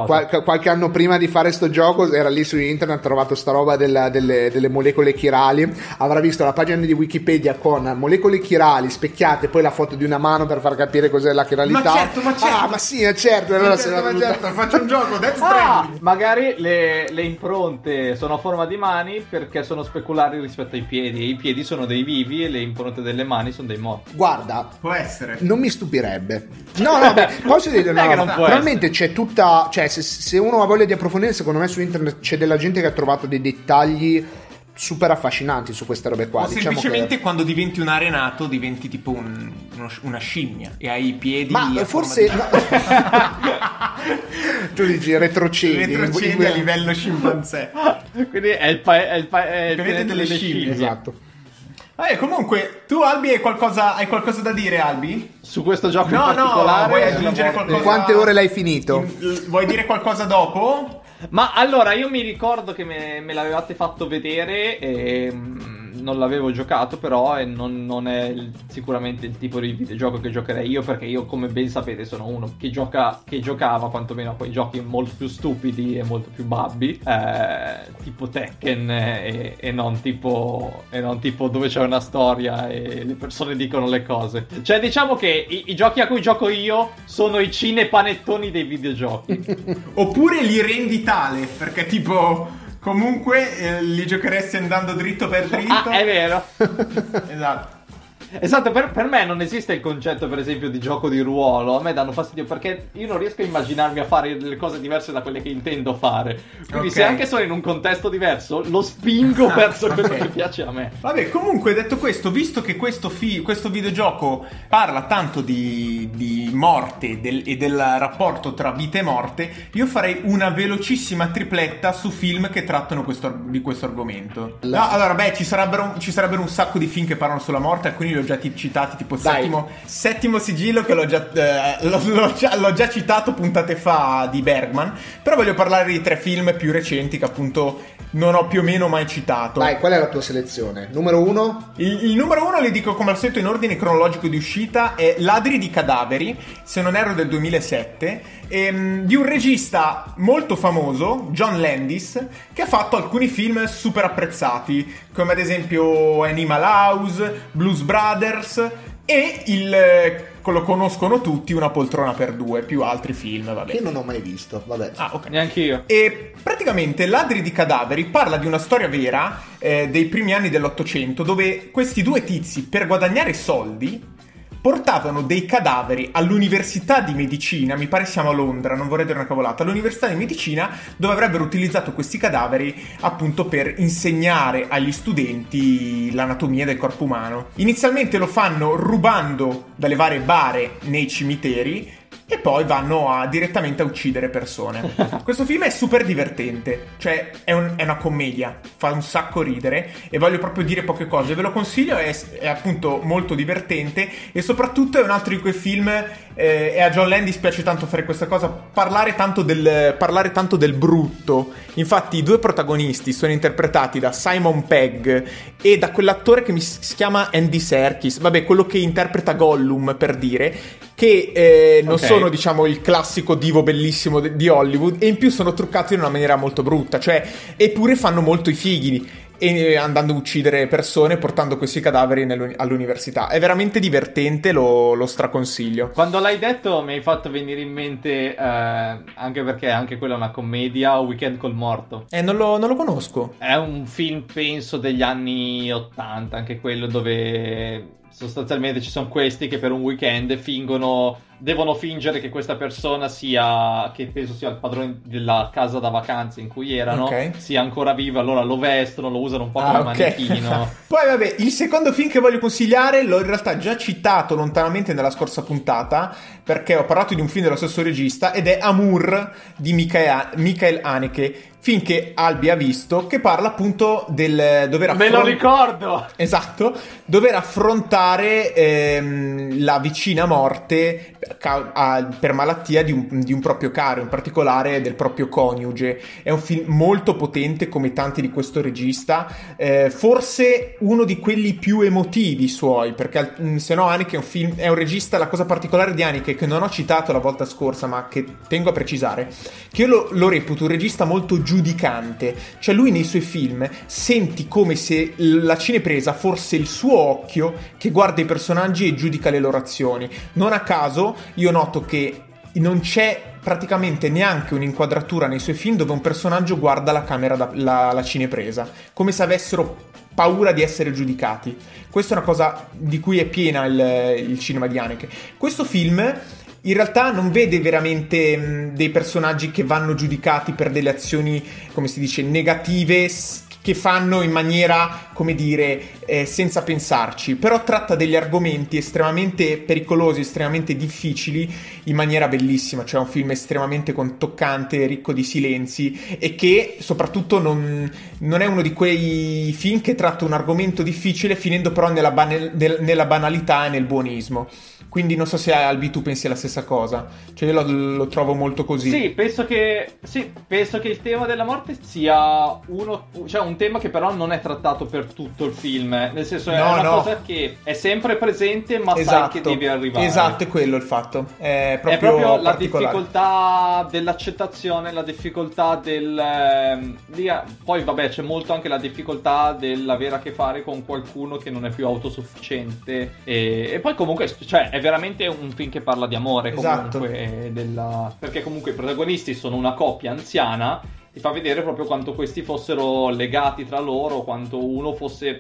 qual- qualche anno prima di fare sto gioco era lì su internet, ha trovato sta roba della, delle, delle, molecole chirali, avrà visto la pagina di Wikipedia con molecole chirali specchiate, poi la foto di una mano per far capire cos'è la chiralità. Ma certo, ma certo. Ah, ma sì, è certo. Allora ma certo, ma certo, faccio un gioco, Death ah, magari le, le impronte sono a forma di mani perché sono speculari rispetto ai piedi. E i piedi sono dei vivi e le impronte delle mani sono dei morti. Guarda, può essere. Non mi stupirebbe. No, no, beh, posso dire no, no, probabilmente c'è tutta, cioè se, se uno ha voglia di approfondire, secondo me su internet c'è della gente che ha trovato dei dettagli super affascinanti su queste robe qua. O diciamo semplicemente che... quando diventi un arenato diventi tipo un, uno, una scimmia e hai i piedi. Ma forse. No. tu dici retrocedi. Retrocedi a livello scimpanzé. Quindi è il, pa- è il, pa- è il Pianeta pianeta delle scimmie, Esatto. Vabbè, comunque, tu Albi hai qualcosa, hai qualcosa da dire, Albi? Su questo gioco in No, no, particolare. vuoi è aggiungere una morte- qualcosa? Quante ore l'hai finito? In- Vuoi dire qualcosa dopo? Ma allora, io mi ricordo che me, me l'avevate fatto vedere e mm, non l'avevo giocato, però e non, non è il- sicuramente il tipo di videogioco che giocherei io, perché io, come ben sapete, sono uno che, gioca, che giocava quantomeno a quei giochi molto più stupidi e molto più babbi, eh, tipo Tekken e, e non tipo, e non tipo dove c'è una storia e le persone dicono le cose. Cioè, diciamo che i, i giochi a cui gioco io sono i cinepanettoni dei videogiochi. Oppure li rendi tale, perché tipo... Comunque eh, li giocheresti andando dritto per dritto. ah, è vero. Esatto. Esatto, per, per me non esiste il concetto, per esempio, di gioco di ruolo. A me danno fastidio perché io non riesco a immaginarmi a fare le cose diverse da quelle che intendo fare. Quindi, Ok. se anche sono in un contesto diverso, lo spingo verso quello ok. che piace a me. Vabbè, comunque detto questo, visto che questo, fi- questo videogioco parla tanto di, di morte del- e del rapporto tra vita e morte, io farei una velocissima tripletta su film che trattano questo ar- di questo argomento. No, allora, beh, ci sarebbero, ci sarebbero un sacco di film che parlano sulla morte, alcuni li ho già ti- citati, tipo Dai. settimo, settimo sigillo, che l'ho già, eh, l'ho- l'ho già- l'ho già citato puntate fa di Bergman, però voglio parlare di tre film più recenti che appunto non ho più o meno mai citato. Dai, qual è la tua selezione? Numero uno? Il, il numero uno, le dico come al solito in ordine cronologico di uscita, è Ladri di cadaveri, se non erro del 2007, ehm, di un regista molto famoso, John Landis, che ha fatto alcuni film super apprezzati, come ad esempio Animal House, Blues Brothers e il... eh, lo conoscono tutti, Una poltrona per due, più altri film, vabbè. Che non ho mai visto, vabbè. Ah, ok. Neanche io. E praticamente Ladri di cadaveri parla di una storia vera eh, dei primi anni dell'Ottocento dove questi due tizi per guadagnare soldi portavano dei cadaveri all'università di medicina, mi pare siamo a Londra, non vorrei dire una cavolata, all'università di medicina dove avrebbero utilizzato questi cadaveri appunto per insegnare agli studenti l'anatomia del corpo umano. Inizialmente lo fanno rubando dalle varie bare nei cimiteri e poi vanno a- direttamente a uccidere persone. Questo film è super divertente, cioè è, un- è una commedia, fa un sacco ridere. E voglio proprio dire poche cose, ve lo consiglio, è, è appunto molto divertente. E soprattutto è un altro di quei film eh, e a John Landis piace tanto fare questa cosa, parlare tanto, del, parlare tanto del brutto. Infatti i due protagonisti sono interpretati da Simon Pegg e da quell'attore che mi si chiama Andy Serkis, vabbè quello che interpreta Gollum per dire, che eh, non Ok. sono diciamo il classico divo bellissimo de- di Hollywood e in più sono truccati in una maniera molto brutta, cioè eppure fanno molto i fighi e eh, andando a uccidere persone portando questi cadaveri all'università. È veramente divertente, lo, lo straconsiglio. Quando l'hai detto mi hai fatto venire in mente, eh, anche perché anche quella è una commedia, Weekend col morto. Eh, non lo, non lo conosco. È un film, penso, degli anni 80, anche quello dove sostanzialmente ci sono questi che per un weekend fingono, devono fingere che questa persona sia, che penso sia il padrone della casa da vacanze in cui erano, Ok. sia ancora vivo, allora lo vestono, lo usano un po' Ah, come ok. manichino. Poi vabbè, il secondo film che voglio consigliare l'ho in realtà già citato lontanamente nella scorsa puntata perché ho parlato di un film dello stesso regista ed è Amour di Michael, Michael Haneke, film che Albi ha visto che parla appunto del dover Me lo ricordo! Esatto, dover affrontare ehm, la vicina morte per, malattia di un, di un proprio caro, in particolare del proprio coniuge. È un film molto potente come tanti di questo regista, eh, forse uno di quelli più emotivi suoi, perché mh, se no Haneke è un, film, è un regista, la cosa particolare di Haneke che non ho citato la volta scorsa, ma che tengo a precisare, che io lo, lo reputo un regista molto giudicante, cioè lui nei suoi film senti come se la cinepresa fosse il suo occhio che guarda i personaggi e giudica le loro azioni. Non a caso io noto che non c'è praticamente neanche un'inquadratura nei suoi film dove un personaggio guarda la camera, da, la, la cinepresa, come se avessero paura di essere giudicati. Questa è una cosa di cui è piena il, il cinema di Haneke. Questo film in realtà non vede veramente mh, dei personaggi che vanno giudicati per delle azioni, come si dice, negative che fanno in maniera, come dire, eh, senza pensarci, però tratta degli argomenti estremamente pericolosi, estremamente difficili in maniera bellissima, cioè un film estremamente toccante, ricco di silenzi e che soprattutto non, non è uno di quei film che tratta un argomento difficile finendo però nella, ban- nella banalità e nel buonismo. Quindi non so se Albi tu pensi la stessa cosa. Cioè io lo, lo, trovo molto così. Sì penso, che, sì, penso che il tema della morte sia uno, cioè un tema che però non è trattato per tutto il film. Nel senso è no, una no. cosa che è sempre presente, ma esatto, sai che deve arrivare. Esatto, è quello il fatto. È proprio, è proprio la difficoltà dell'accettazione, la difficoltà del. Eh, poi vabbè, c'è molto anche la difficoltà dell'avere a che fare con qualcuno che non è più autosufficiente. E, e poi comunque, cioè, è veramente un film che parla di amore esatto. comunque della... perché comunque i protagonisti sono una coppia anziana ti fa vedere proprio quanto questi fossero legati tra loro quanto uno fosse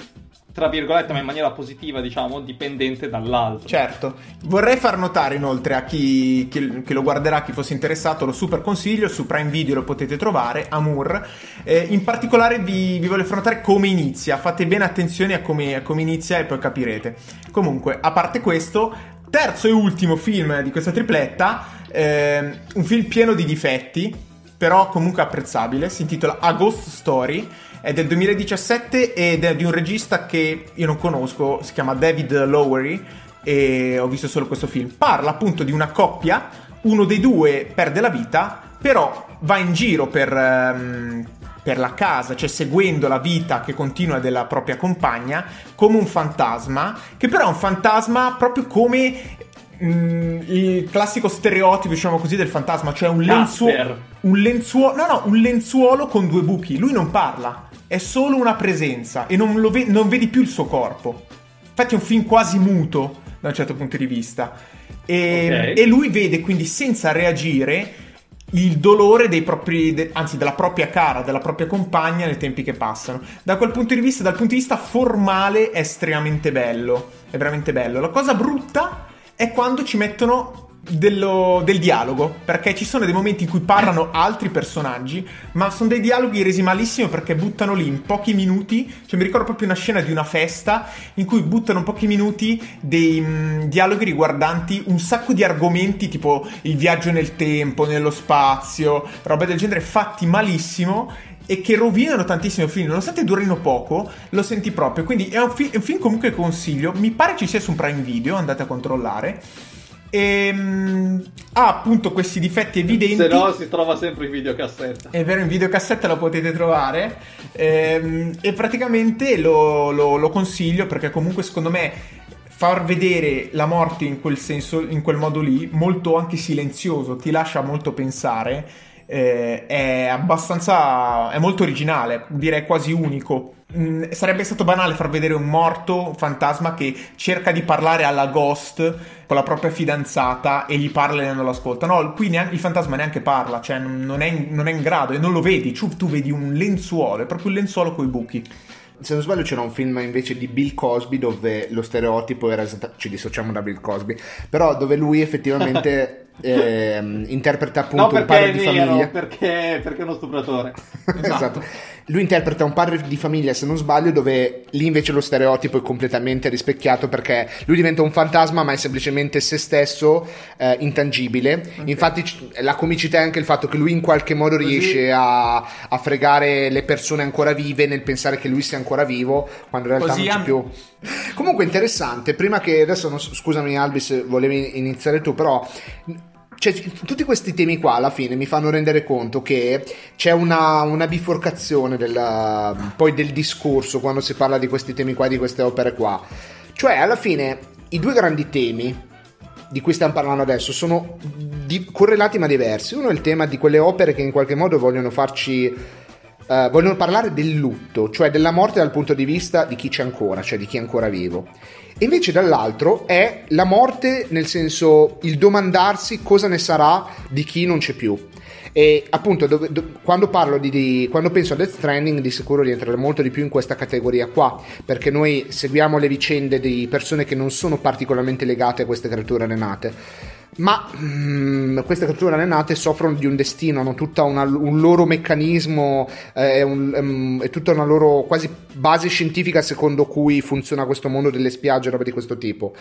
tra virgolette, ma in maniera positiva, diciamo, dipendente dall'altro. Certo. Vorrei far notare inoltre a chi, chi, chi lo guarderà, chi fosse interessato, lo super consiglio, su Prime Video lo potete trovare, Amour. Eh, in particolare vi, vi, voglio far notare come inizia, fate bene attenzione a come, a come inizia e poi capirete. Comunque, a parte questo, Terzo e ultimo film di questa tripletta, eh, un film pieno di difetti, però comunque apprezzabile, si intitola A Ghost Story, è del 2017 ed è di un regista che io non conosco, si chiama David Lowery e ho visto solo questo film. Parla appunto di una coppia, uno dei due perde la vita, però va in giro per... Um, per la casa, cioè seguendo la vita che continua della propria compagna, come un fantasma, che però è un fantasma proprio come mm, il classico stereotipo, diciamo così, del fantasma, cioè un, lenzuolo, un lenzuolo, no, no, un lenzuolo con due buchi. Lui non parla, è solo una presenza e non, ve- non vedi più il suo corpo. Infatti è un film quasi muto da un certo punto di vista. E, okay. e lui vede quindi senza reagire il dolore dei propri, de, anzi della propria cara, della propria compagna nei tempi che passano. Da quel punto di vista, dal punto di vista formale, è estremamente bello. È veramente bello. La cosa brutta è quando ci mettono dello, del dialogo, perché ci sono dei momenti in cui parlano altri personaggi, ma sono dei dialoghi resi malissimo perché buttano lì in pochi minuti, cioè mi ricordo proprio una scena di una festa in cui buttano in pochi minuti dei mh, mm, dialoghi riguardanti un sacco di argomenti tipo il viaggio nel tempo, nello spazio, roba del genere fatti malissimo e che rovinano tantissimo il film, nonostante durino poco, lo senti proprio. Quindi è un, fi- è un film comunque consiglio. Mi pare ci sia su un Prime Video, andate a controllare. E, ehm, ha appunto questi difetti evidenti. Se no, si trova sempre in videocassetta. È vero, in videocassetta lo potete trovare. E, ehm, e praticamente lo, lo, lo consiglio perché, comunque, secondo me far vedere la morte in quel senso, in quel modo lì, molto anche silenzioso, ti lascia molto pensare. Eh, è abbastanza. è molto originale, direi quasi unico. Mm, sarebbe stato banale far vedere un morto, un fantasma che cerca di parlare alla ghost con la propria fidanzata e gli parla e non lo ascolta. No, qui neanche, il fantasma neanche parla, cioè non è, in, non è in grado e non lo vedi. Tu, tu vedi un lenzuolo, è proprio un lenzuolo con i buchi se non sbaglio c'era un film invece di Bill Cosby dove lo stereotipo era esattamente ci dissociamo da Bill Cosby però dove lui effettivamente eh, interpreta appunto no, un padre di famiglia perché, perché è uno stupratore esatto. esatto lui interpreta un padre di famiglia, se non sbaglio, dove lì invece lo stereotipo è completamente rispecchiato perché lui diventa un fantasma, ma è semplicemente se stesso eh, intangibile. Okay. Infatti, la comicità è anche il fatto che lui in qualche modo Così. riesce a, a, fregare le persone ancora vive nel pensare che lui sia ancora vivo, quando in realtà Così non c'è am- più. Comunque interessante, prima che adesso non, scusami Albis, volevi iniziare tu, però cioè, tutti questi temi qua alla fine mi fanno rendere conto che c'è una, una biforcazione della, poi del discorso quando si parla di questi temi qua, di queste opere qua. Cioè, alla fine, i due grandi temi di cui stiamo parlando adesso sono di, correlati ma diversi. Uno è il tema di quelle opere che in qualche modo vogliono farci Uh, vogliono parlare del lutto, cioè della morte dal punto di vista di chi c'è ancora, cioè di chi è ancora vivo. E invece dall'altro è la morte nel senso il domandarsi cosa ne sarà di chi non c'è più. E appunto, dove, do, quando parlo di, di, quando penso a Death Stranding, di sicuro rientrerà molto di più in questa categoria qua, perché noi seguiamo le vicende di persone che non sono particolarmente legate a queste creature renate. Ma mm, queste creature allenate soffrono di un destino, hanno tutto un loro meccanismo eh, e um, tutta una loro quasi base scientifica secondo cui funziona questo mondo delle spiagge, roba di questo tipo.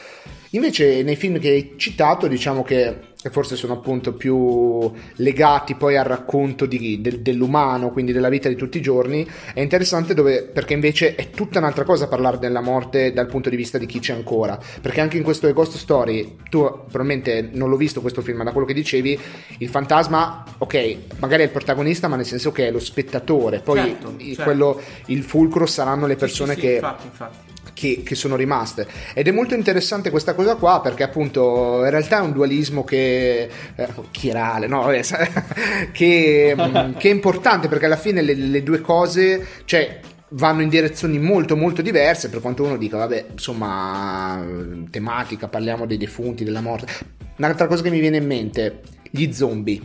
Invece nei film che hai citato diciamo che forse sono appunto più legati poi al racconto di, de, dell'umano, quindi della vita di tutti i giorni, è interessante dove, perché invece è tutta un'altra cosa parlare della morte dal punto di vista di chi c'è ancora, perché anche in questo Ghost Story, tu probabilmente non l'ho visto questo film, ma da quello che dicevi, il fantasma, ok, magari è il protagonista, ma nel senso che è lo spettatore, poi certo, il, certo. Quello, il fulcro saranno le persone sì, sì, che... Infatti, infatti che, che, sono rimaste. Ed è molto interessante questa cosa qua perché appunto in realtà è un dualismo che... Eh, chirale, no? che, mm, che, è importante perché alla fine le, le due cose... Cioè, vanno in direzioni molto molto diverse per quanto uno dica vabbè insomma tematica parliamo dei defunti della morte un'altra cosa che mi viene in mente gli zombie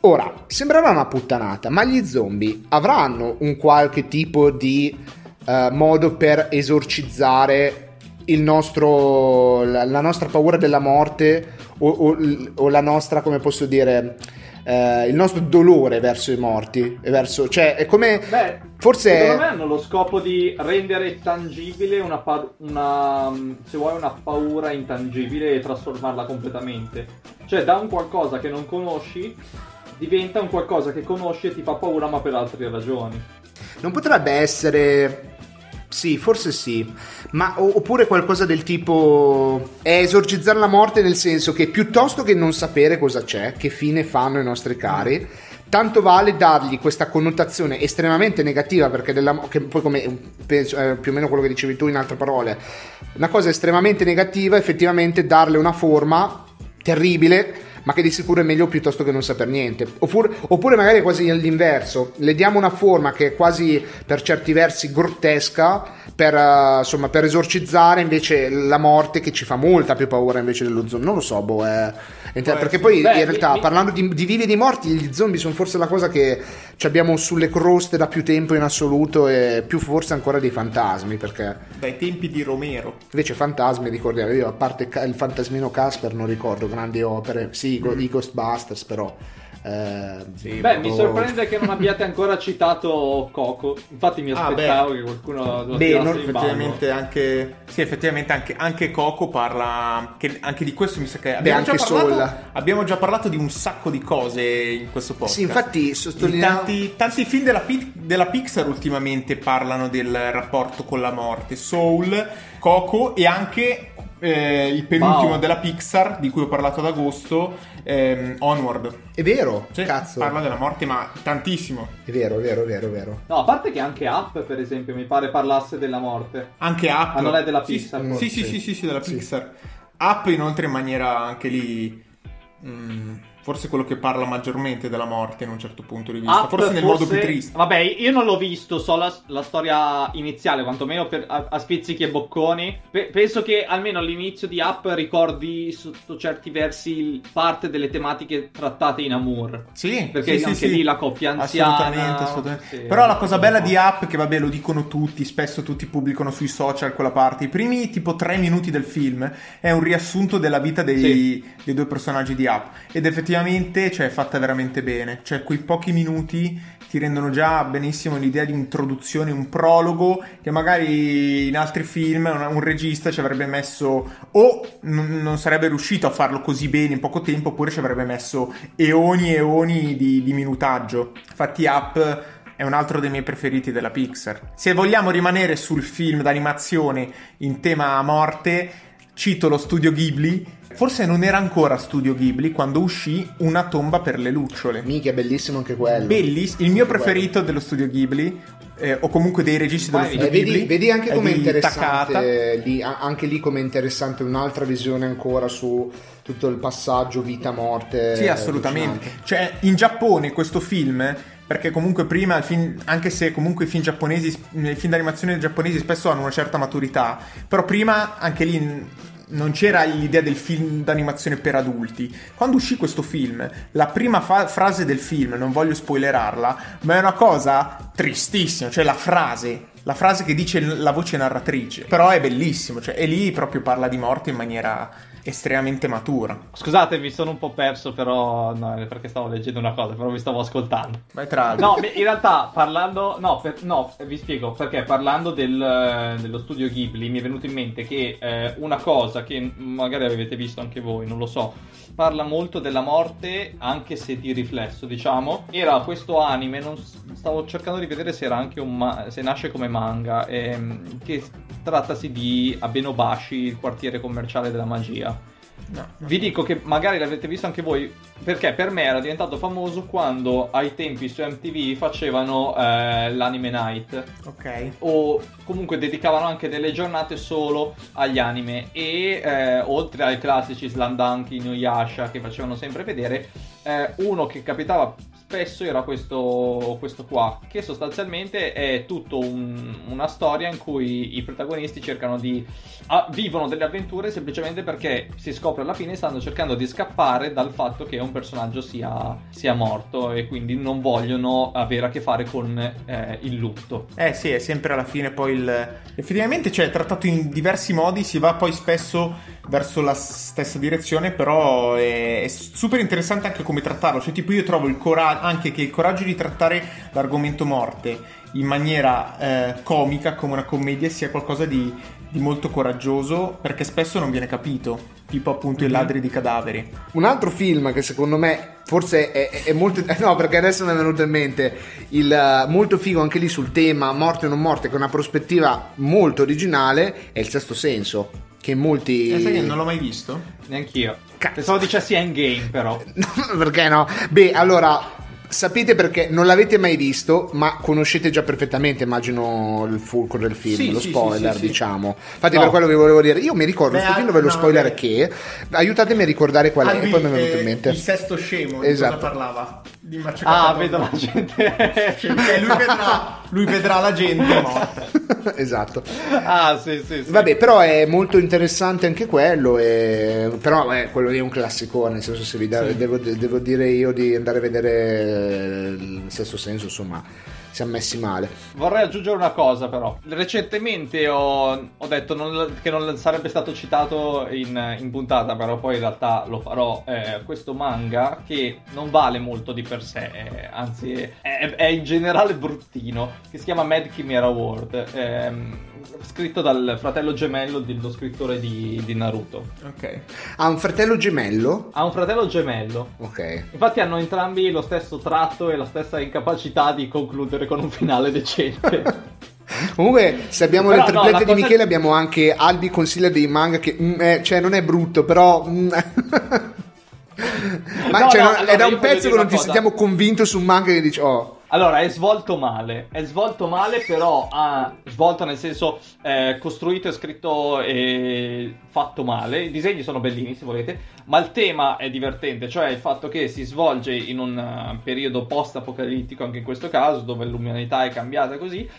ora sembrerà una puttanata ma gli zombie avranno un qualche tipo di uh, modo per esorcizzare il nostro, la, la, nostra paura della morte o, o, o, la nostra, come posso dire, uh, il nostro dolore verso i morti. Verso, cioè, è come... Beh, forse... Secondo me hanno lo scopo di rendere tangibile una, pa- una, se vuoi, una paura intangibile e trasformarla completamente. Cioè, da un qualcosa che non conosci diventa un qualcosa che conosci e ti fa paura ma per altre ragioni. Non potrebbe essere sì, forse sì. Ma oppure qualcosa del tipo è esorcizzare la morte nel senso che piuttosto che non sapere cosa c'è, che fine fanno i nostri cari, tanto vale dargli questa connotazione estremamente negativa perché della, poi come penso, eh, più o meno quello che dicevi tu in altre parole, una cosa estremamente negativa, effettivamente darle una forma terribile ma che di sicuro è meglio piuttosto che non saper niente. Oppure, oppure magari quasi all'inverso, le diamo una forma che è quasi per certi versi grottesca per, uh, insomma, per esorcizzare invece la morte che ci fa molta più paura invece dello zombie. Non lo so, boh, è... perché poi Beh, in realtà mi, parlando di, di, vivi e di morti, gli zombie sono forse la cosa che abbiamo sulle croste da più tempo in assoluto e più forse ancora dei fantasmi. Perché... Dai tempi di Romero. Invece fantasmi, ricordiamo, io a parte il fantasmino Casper non ricordo grandi opere. Sì, mm. i Ghostbusters, però. Eh, sì, Beh, mi sorprende che non abbiate ancora citato Coco. Infatti, mi ah, aspettavo ah, che qualcuno lo beh, non effettivamente anche, sì, effettivamente anche, anche Coco parla. Che anche di questo mi sa che abbiamo, beh, già parlato, abbiamo già parlato di un sacco di cose in questo podcast. Sì, infatti, sottolineiamo. Tanti, tanti film della, della Pixar ultimamente parlano del rapporto con la morte. Soul, Coco e anche eh, il penultimo wow. della Pixar, di cui ho parlato ad agosto, ehm, Onward. È vero, cioè, cazzo. Parla della morte, ma tantissimo. È vero, è vero, è vero, è vero. No, a parte che anche Up, per esempio, mi pare parlasse della morte. Anche Up. Ma non è della Pixar. Sì, sì, sì, sì, sì, della Pixar. Up inoltre in maniera anche lì... Mm, forse quello che parla maggiormente della morte in un certo punto di vista, Up forse nel forse... modo più triste. Vabbè, io non l'ho visto, so la, la storia iniziale, quantomeno per, a, a, spizzichi e bocconi. Pe- penso che almeno all'inizio di Up ricordi sotto certi versi parte delle tematiche trattate in Amour. Sì, perché sì, anche sì, lì la coppia anziana. Assolutamente, assolutamente. Sì, Però la cosa bella di Up, che vabbè lo dicono tutti, spesso tutti pubblicano sui social quella parte, i primi tipo tre minuti del film è un riassunto della vita dei, dei due personaggi di Up. Ed effettivamente, cioè, fatta veramente bene. Cioè, quei pochi minuti ti rendono già benissimo l'idea di introduzione, un prologo che magari in altri film un, un regista ci avrebbe messo o n- non sarebbe riuscito a farlo così bene in poco tempo oppure ci avrebbe messo eoni e eoni di, di minutaggio. Infatti Up è un altro dei miei preferiti della Pixar. Se vogliamo rimanere sul film d'animazione in tema morte, cito lo studio Ghibli Forse non era ancora Studio Ghibli quando uscì Una tomba per le lucciole. Mica, bellissimo anche quello. Bellissimo. Il mio preferito quello. dello Studio Ghibli. Eh, o comunque dei registi dello studio eh, Ghibli vedi, vedi anche come interessante lì, anche lì come interessante un'altra visione ancora su tutto il passaggio vita-morte sì assolutamente cioè in Giappone questo film perché comunque prima il film, anche se comunque i film giapponesi i film d'animazione giapponesi spesso hanno una certa maturità però prima anche lì non c'era l'idea del film d'animazione per adulti. Quando uscì questo film, la prima fa- frase del film, non voglio spoilerarla, ma è una cosa tristissima, cioè la frase, la frase che dice la voce narratrice. Però è bellissimo, cioè, e lì proprio parla di morte in maniera estremamente matura. Scusate, mi sono un po' perso, però no, perché stavo leggendo una cosa, però vi stavo ascoltando. Vai tra. No, in realtà parlando, no, per- no, vi spiego perché parlando del- dello studio Ghibli mi è venuto in mente che eh, una cosa che magari avete visto anche voi, non lo so, parla molto della morte, anche se di riflesso, diciamo. Era questo anime, non stavo cercando di vedere se ma- se nasce come manga, ehm, che trattasi di Abenobashi, il quartiere commerciale della magia. No, no. Vi dico che magari l'avete visto anche voi, perché per me era diventato famoso quando ai tempi su MTV facevano eh, l'anime night Ok. o comunque dedicavano anche delle giornate solo agli anime e eh, oltre ai classici Slandanki, Inuyasha che facevano sempre vedere, eh, uno che capitava spesso era questo, questo qua, che sostanzialmente è tutto un- una storia in cui i protagonisti cercano di... ah, vivono delle avventure semplicemente perché si scopre alla fine stanno cercando di scappare dal fatto che un personaggio sia, sia morto e quindi non vogliono avere a che fare con eh, il lutto. Eh sì, è sempre alla fine poi il... Effettivamente cioè, trattato in diversi modi, si va poi spesso verso la stessa direzione, però è, è super interessante anche come trattarlo. Cioè, tipo io trovo il coraggio, anche che il coraggio di trattare l'argomento morte in maniera eh, comica, come una commedia, sia qualcosa di, di molto coraggioso, perché spesso non viene capito. Tipo appunto i ladri di cadaveri. Un altro film che secondo me forse è, è- è molto. No, perché adesso mi è venuto in mente il eh, molto figo anche lì sul tema morte o non morte, con una prospettiva molto originale, è il sesto senso. Che molti. Eh, sai che non l'ho mai visto? Neanch'io. Cazzo. Pensavo dicessi Endgame, però. perché no? Beh, allora. Sapete perché non l'avete mai visto, ma conoscete già perfettamente, immagino, il fulcro del film, Sì, lo sì, spoiler, sì, diciamo. Infatti, No. per quello vi volevo dire. Io mi ricordo Beh, questo film ah, dove lo no, spoiler vabbè. che. Aiutatemi a ricordare qual è, Ah, e poi mi è venuto in mente. Il sesto scemo, di Esatto. cosa parlava? Di Ah, Maciacata vedo la gente. Cioè, lui, vedrà, lui vedrà la gente morta. esatto. ah, sì, sì, sì. Vabbè, però è molto interessante anche quello. E... Però eh, quello lì è un classicone. Nel senso, se vi da- Sì. devo, devo dire io di andare a vedere eh, il sesto senso, insomma, siamo messi male. Vorrei aggiungere una cosa, però. Recentemente ho, ho detto non- che non sarebbe stato citato in, in puntata, però poi in realtà lo farò. eh, questo manga che non vale molto di per sé, eh, anzi, è, è in generale bruttino. Che si chiama Mad Chimera World. ehm, scritto dal fratello gemello dello scrittore di, di Naruto. Ok. Ha un fratello gemello. Ha un fratello gemello. Ok. Infatti hanno entrambi lo stesso tratto e la stessa incapacità di concludere con un finale decente. Comunque, se abbiamo Però, le no, triplette la di cosa- Michele, abbiamo anche Albi consiglia dei manga che, mm, eh, cioè, non è brutto, però. mm, Ma No, cioè, no, non- allora, è da un pezzo che non ti cosa. sentiamo convinto su un manga che dici, oh. Allora, è svolto male, è svolto male, però ha svolto nel senso eh, costruito e scritto e fatto male. I disegni sono bellini, se volete, ma il tema è divertente, cioè il fatto che si svolge in un eh, periodo post-apocalittico, anche in questo caso, dove l'umanità è cambiata così.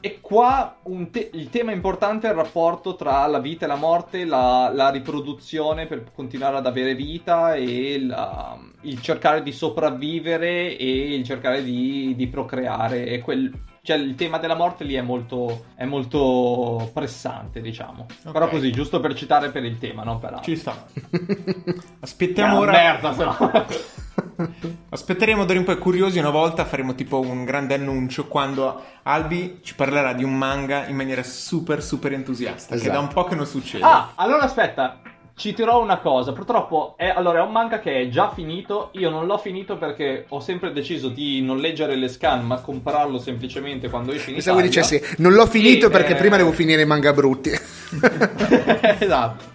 E qua te- il tema importante è il rapporto tra la vita e la morte, la, la riproduzione per continuare ad avere vita e la- il cercare di sopravvivere e il cercare di, di procreare. Quel- cioè, il tema della morte lì è molto, è molto pressante, diciamo. Ok. Però così, giusto per citare per il tema, non per altro. Ci sta. Aspettiamo ora. merda, no. Aspetteremo d'ora in poi curiosi una volta faremo tipo un grande annuncio quando Albi ci parlerà di un manga in maniera super super entusiasta che Esatto. da un po' che non succede. Ah, allora aspetta. Citerò una cosa, purtroppo è, allora, è un manga che è già finito, io non l'ho finito perché ho sempre deciso di non leggere le scan ma comprarlo semplicemente quando esce in Pensavo Italia. dicessi, non l'ho finito E, perché eh, prima devo finire i manga brutti. esatto.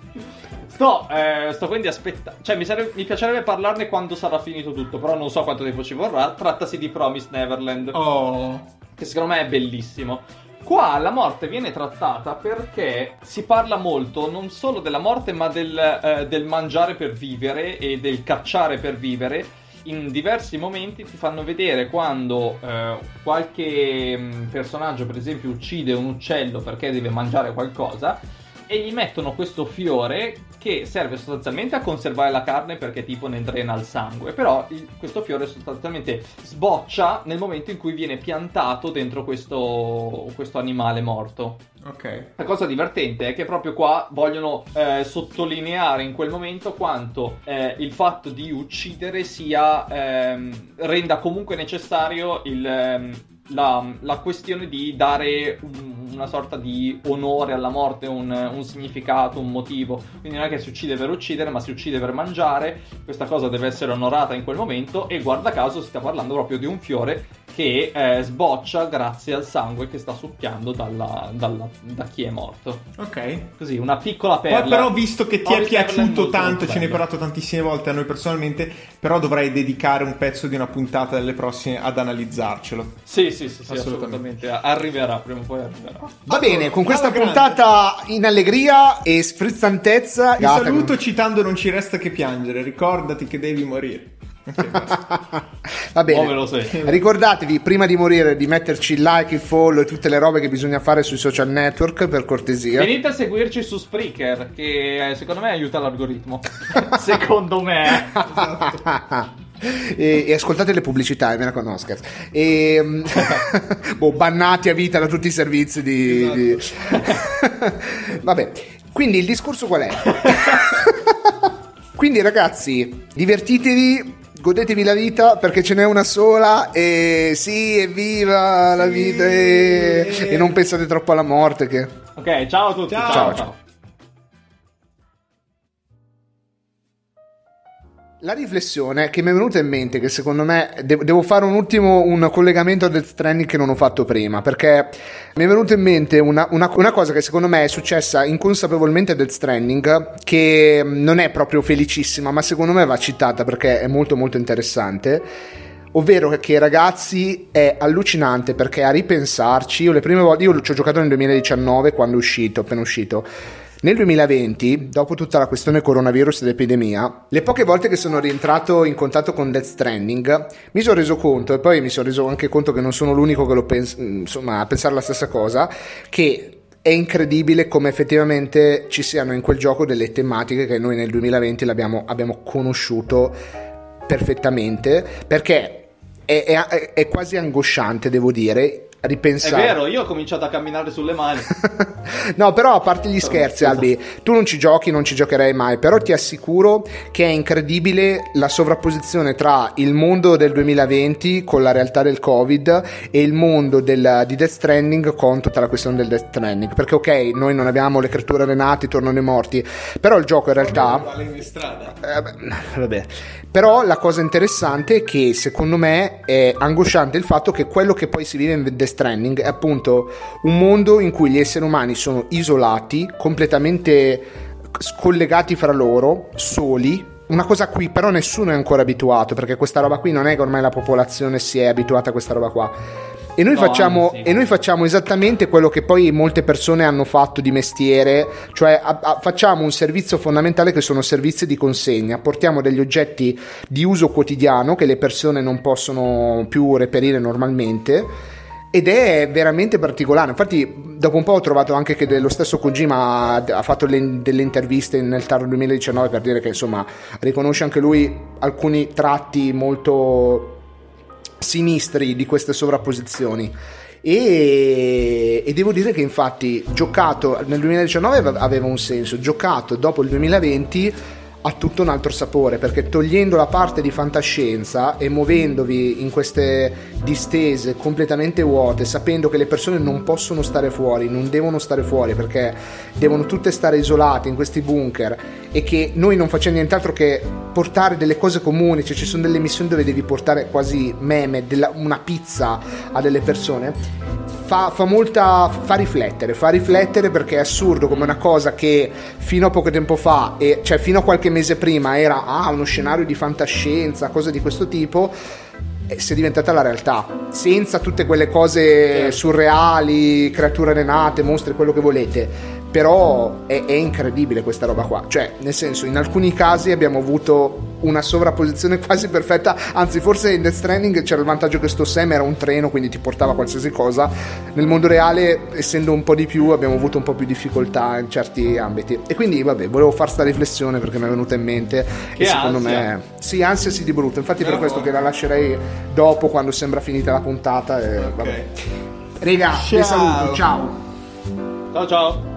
Sto, eh, sto quindi aspettando. Cioè, mi, sarebbe- mi piacerebbe parlarne quando sarà finito tutto, però non so quanto tempo ci vorrà. Trattasi di Promised Neverland, Oh. che secondo me è bellissimo. Qua la morte viene trattata perché si parla molto non solo della morte, ma del, eh, del mangiare per vivere e del cacciare per vivere. In diversi momenti ti fanno vedere quando eh, qualche mh, personaggio, per esempio, uccide un uccello perché deve mangiare qualcosa e gli mettono questo fiore che serve sostanzialmente a conservare la carne perché tipo ne drena il sangue, però il, questo fiore sostanzialmente sboccia nel momento in cui viene piantato dentro questo, questo animale morto. Ok. La cosa divertente è che proprio qua vogliono eh, sottolineare in quel momento quanto eh, il fatto di uccidere sia ehm, renda comunque necessario il, ehm, la, la, questione di dare un, una sorta di onore alla morte, un, un, significato, un motivo. Quindi non è che si uccide per uccidere, ma si uccide per mangiare. Questa cosa deve essere onorata in quel momento. E guarda caso si sta parlando proprio di un fiore che eh, sboccia grazie al sangue che sta succhiando dalla, dalla, da chi è morto. Ok. Così, una piccola perla. Poi però, visto che ti è piaciuto tanto, ce ne hai parlato tantissime volte a noi personalmente, però dovrai dedicare un pezzo di una puntata delle prossime ad analizzarcelo. Sì, sì, sì, sì assolutamente. assolutamente. Arriverà, prima o poi arriverà. Va bene, con questa puntata in allegria e sfrizzantezza... Ti saluto citando Non ci resta che piangere, ricordati che devi morire. Va bene. Ricordatevi prima di morire di metterci il like, il follow e tutte le robe che bisogna fare sui social network per cortesia. Venite a seguirci su Spreaker che eh, secondo me aiuta l'algoritmo. secondo me. E, e, ascoltate le pubblicità, eh, me la conosco. E, mm, boh, bannati a vita da tutti i servizi di. Esatto. di... Vabbè, quindi il discorso qual è? quindi, ragazzi, divertitevi, godetevi la vita perché ce n'è una sola e sì, evviva la vita e, e non pensate troppo alla morte che... Ok, ciao a tutti. ciao. ciao. ciao. La riflessione che mi è venuta in mente, che secondo me de- devo fare un ultimo un collegamento a Death Stranding che non ho fatto prima, perché mi è venuta in mente una, una, una cosa che secondo me è successa inconsapevolmente a Death Stranding, che non è proprio felicissima, ma secondo me va citata perché è molto molto interessante. Ovvero che ragazzi è allucinante perché a ripensarci, io le prime volte, io ci ho giocato nel 2019 quando è uscito, appena uscito nel 2020, dopo tutta la questione coronavirus ed epidemia, le poche volte che sono rientrato in contatto con Death Stranding, mi sono reso conto, e poi mi sono reso anche conto che non sono l'unico che lo pensa, insomma, a pensare la stessa cosa, che è incredibile come effettivamente ci siano in quel gioco delle tematiche che noi nel 2020 abbiamo conosciuto perfettamente, perché è, è, è quasi angosciante, devo dire, ripensare. È vero, io ho cominciato a camminare sulle mani. no, però a parte gli scherzi, Albi, tu non ci giochi, non ci giocherei mai, però ti assicuro che è incredibile la sovrapposizione tra il mondo del 2020 con la realtà del Covid e il mondo del, di Death Stranding con tutta la questione del Death Stranding. Perché ok, noi non abbiamo le creature renate, tornano i morti, però il gioco in realtà... In strada. Eh, vabbè. Però la cosa interessante è che secondo me è angosciante il fatto che quello che poi si vive in Death Stranding è appunto un mondo in cui gli esseri umani sono isolati, completamente scollegati fra loro, soli. Una cosa a cui però nessuno è ancora abituato, perché questa roba qui non è che ormai la popolazione si è abituata a questa roba qua. E noi, no, facciamo, e noi, facciamo, esattamente quello che poi molte persone hanno fatto di mestiere, cioè a, a, facciamo un servizio fondamentale che sono servizi di consegna, portiamo degli oggetti di uso quotidiano che le persone non possono più reperire normalmente ed è veramente particolare. Infatti, dopo un po' ho trovato anche che lo stesso Kojima ha fatto le, delle interviste nel Taro 2019 per dire che insomma riconosce anche lui alcuni tratti molto sinistri di queste sovrapposizioni. E, e, devo dire che infatti giocato nel 2019 aveva un senso, giocato dopo il 2020 ha tutto un altro sapore perché togliendo la parte di fantascienza e muovendovi in queste distese completamente vuote, sapendo che le persone non possono stare fuori, non devono stare fuori perché devono tutte stare isolate in questi bunker e che noi non facciamo nient'altro che portare delle cose comuni, cioè ci sono delle missioni dove devi portare quasi meme, della, una pizza a delle persone fa, fa, molta, fa riflettere, fa riflettere perché è assurdo come una cosa che fino a poco tempo fa, e, cioè fino a qualche mese prima era ah, uno scenario di fantascienza, cose di questo tipo, si è diventata la realtà, senza tutte quelle cose surreali, creature renate, mostri, quello che volete. Però è, è incredibile questa roba qua, cioè nel senso in alcuni casi abbiamo avuto una sovrapposizione quasi perfetta. Anzi, forse in Death Stranding c'era il vantaggio che sto Sam era un treno, quindi ti portava qualsiasi cosa. Nel mondo reale, essendo un po' di più, abbiamo avuto un po' più difficoltà in certi ambiti. E quindi, vabbè, volevo fare sta riflessione perché mi è venuta in mente. Che e secondo ansia. me, sì, ansia sì di brutto. Infatti, per questo che la lascerei dopo, quando sembra finita la puntata. E, Ok. vabbè. Raga, Ciao. saluto, ciao. Ciao ciao.